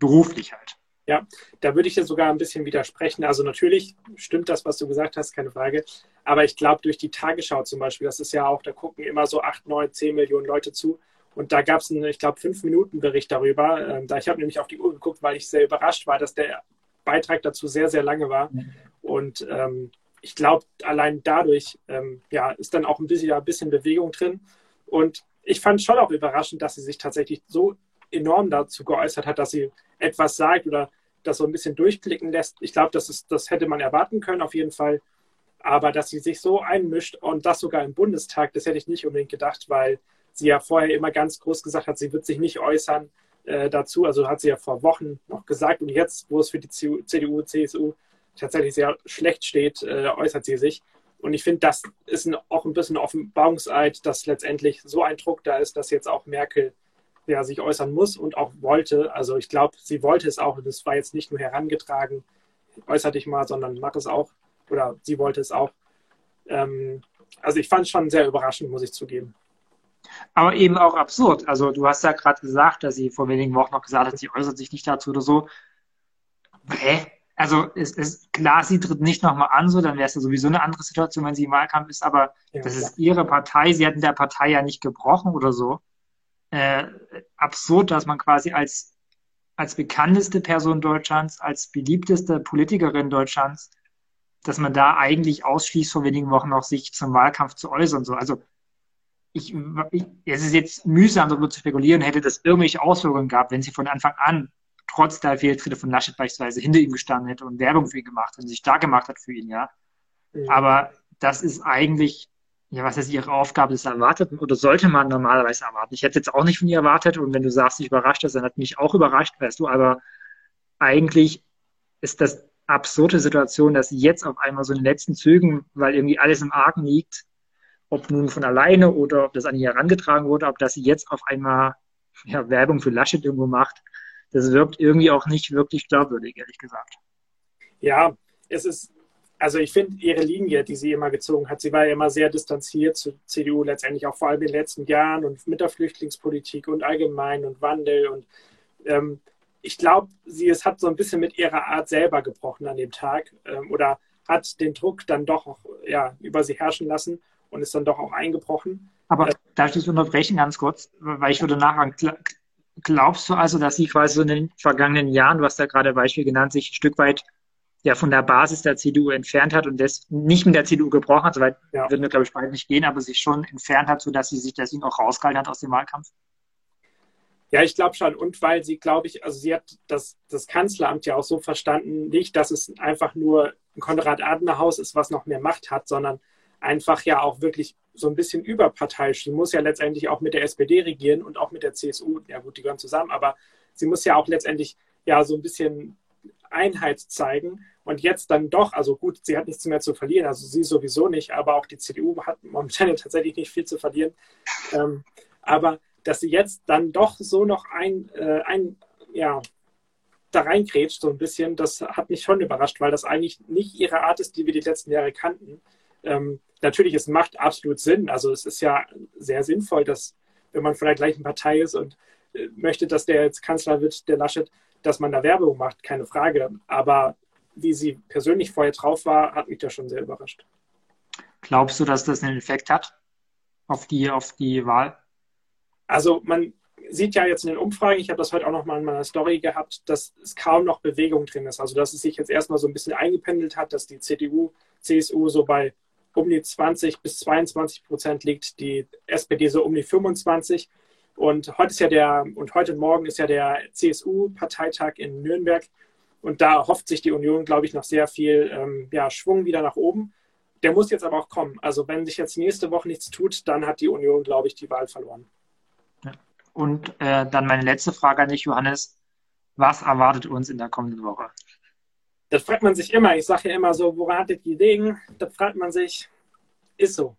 Beruflich halt. Ja, da würde ich dir sogar ein bisschen widersprechen. Also natürlich stimmt das, was du gesagt hast, keine Frage. Aber ich glaube, durch die Tagesschau zum Beispiel, das ist ja auch, da gucken immer so acht, neun, zehn Millionen Leute zu. Und da gab es einen, ich glaube, fünf Minuten Bericht darüber. Ähm, da ich habe nämlich auf die Uhr geguckt, weil ich sehr überrascht war, dass der Beitrag dazu sehr, sehr lange war. Und ähm, ich glaube, allein dadurch ähm, ja, ist dann auch ein bisschen, ein bisschen Bewegung drin. Und ich fand schon auch überraschend, dass sie sich tatsächlich so enorm dazu geäußert hat, dass sie etwas sagt oder das so ein bisschen durchblicken lässt. Ich glaube, das, das hätte man erwarten können, auf jeden Fall. Aber dass sie sich so einmischt und das sogar im Bundestag, das hätte ich nicht unbedingt gedacht, weil sie ja vorher immer ganz groß gesagt hat, sie wird sich nicht äußern äh, dazu. Also hat sie ja vor Wochen noch gesagt. Und jetzt, wo es für die CDU, CSU tatsächlich sehr schlecht steht, äh, äußert sie sich. Und ich finde, das ist ein, auch ein bisschen Offenbarungseid, dass letztendlich so ein Druck da ist, dass jetzt auch Merkel ja, sich äußern muss und auch wollte. Also ich glaube, sie wollte es auch. Das war jetzt nicht nur herangetragen, äußere dich mal, sondern mach es auch. Oder sie wollte es auch. Ähm, also ich fand es schon sehr überraschend, muss ich zugeben. Aber eben auch absurd. Also du hast ja gerade gesagt, dass sie vor wenigen Wochen noch gesagt hat, sie äußert sich nicht dazu oder so. Hä? Also es ist klar, sie tritt nicht nochmal an, so dann wäre es ja sowieso eine andere Situation, wenn sie im Wahlkampf ist, aber ja, das ist ihre Partei, sie hat in der Partei ja nicht gebrochen oder so. Äh, absurd, dass man quasi als, als bekannteste Person Deutschlands, als beliebteste Politikerin Deutschlands, dass man da eigentlich ausschließt, vor wenigen Wochen noch sich zum Wahlkampf zu äußern. So. Also ich, ich, es ist jetzt mühsam darüber zu spekulieren, hätte das irgendwelche Auswirkungen gehabt, wenn sie von Anfang an trotz der Fehltritte von Laschet beispielsweise hinter ihm gestanden hätte und Werbung für ihn gemacht und sich stark gemacht hat für ihn, ja. Mhm. Aber das ist eigentlich, ja, was ist ihre Aufgabe, das erwartet oder sollte man normalerweise erwarten. Ich hätte jetzt auch nicht von ihr erwartet und wenn du sagst, dich überrascht hast, dann hat mich auch überrascht, weißt du, aber eigentlich ist das absurde Situation, dass jetzt auf einmal so in den letzten Zügen, weil irgendwie alles im Argen liegt, ob nun von alleine oder ob das an ihr herangetragen wurde, ob das sie jetzt auf einmal ja, Werbung für Laschet irgendwo macht, das wirkt irgendwie auch nicht wirklich glaubwürdig, ehrlich gesagt. Ja, es ist, also ich finde ihre Linie, die sie immer gezogen hat, sie war ja immer sehr distanziert zur CDU, letztendlich auch vor allem in den letzten Jahren und mit der Flüchtlingspolitik und allgemein und Wandel und ähm, ich glaube, sie es hat so ein bisschen mit ihrer Art selber gebrochen an dem Tag ähm, oder hat den Druck dann doch auch, ja, über sie herrschen lassen und ist dann doch auch eingebrochen. Aber äh, darf ich das unterbrechen ganz kurz, weil ich würde nachfragen, glaubst du also, dass sie quasi so in den vergangenen Jahren, du hast da gerade Beispiel genannt, sich ein Stück weit ja von der Basis der CDU entfernt hat und das nicht mit der CDU gebrochen hat, soweit ja. würden wir, glaube ich, beide nicht gehen, aber sich schon entfernt hat, sodass sie sich deswegen auch rausgehalten hat aus dem Wahlkampf? Ja, ich glaube schon. Und weil sie, glaube ich, also sie hat das, das Kanzleramt ja auch so verstanden, nicht, dass es einfach nur ein Konrad-Adenauer-Haus ist, was noch mehr Macht hat, sondern einfach ja auch wirklich so ein bisschen überparteiisch. Sie muss ja letztendlich auch mit der SPD regieren und auch mit der CSU. Ja gut, die gehören zusammen, aber sie muss ja auch letztendlich ja so ein bisschen Einheit zeigen. Und jetzt dann doch, also gut, sie hat nichts mehr zu verlieren, also sie sowieso nicht, aber auch die CDU hat momentan tatsächlich nicht viel zu verlieren. Ähm, aber dass sie jetzt dann doch so noch ein, äh, ein ja, da reingrätscht, so ein bisschen, das hat mich schon überrascht, weil das eigentlich nicht ihre Art ist, die wir die letzten Jahre kannten. Ähm, natürlich, es macht absolut Sinn. Also es ist ja sehr sinnvoll, dass wenn man von der gleichen Partei ist und äh, möchte, dass der jetzt Kanzler wird, der Laschet, dass man da Werbung macht, keine Frage. Aber wie sie persönlich vorher drauf war, hat mich da schon sehr überrascht. Glaubst du, dass das einen Effekt hat auf die, auf die Wahl? Also man sieht ja jetzt in den Umfragen, ich habe das heute auch noch mal in meiner Story gehabt, dass es kaum noch Bewegung drin ist. Also dass es sich jetzt erstmal so ein bisschen eingependelt hat, dass die CDU, CSU so bei um die 20 bis 22 Prozent liegt, die SPD so um die 25. Und heute ist ja der, und heute morgen ist ja der CSU-Parteitag in Nürnberg. Und da hofft sich die Union, glaube ich, noch sehr viel ähm, ja, Schwung wieder nach oben. Der muss jetzt aber auch kommen. Also wenn sich jetzt nächste Woche nichts tut, dann hat die Union, glaube ich, die Wahl verloren. Und äh, dann meine letzte Frage an dich, Johannes. Was erwartet uns in der kommenden Woche? Das fragt man sich immer. Ich sage ja immer so, woran hat das gelegen? Das fragt man sich. Ist so.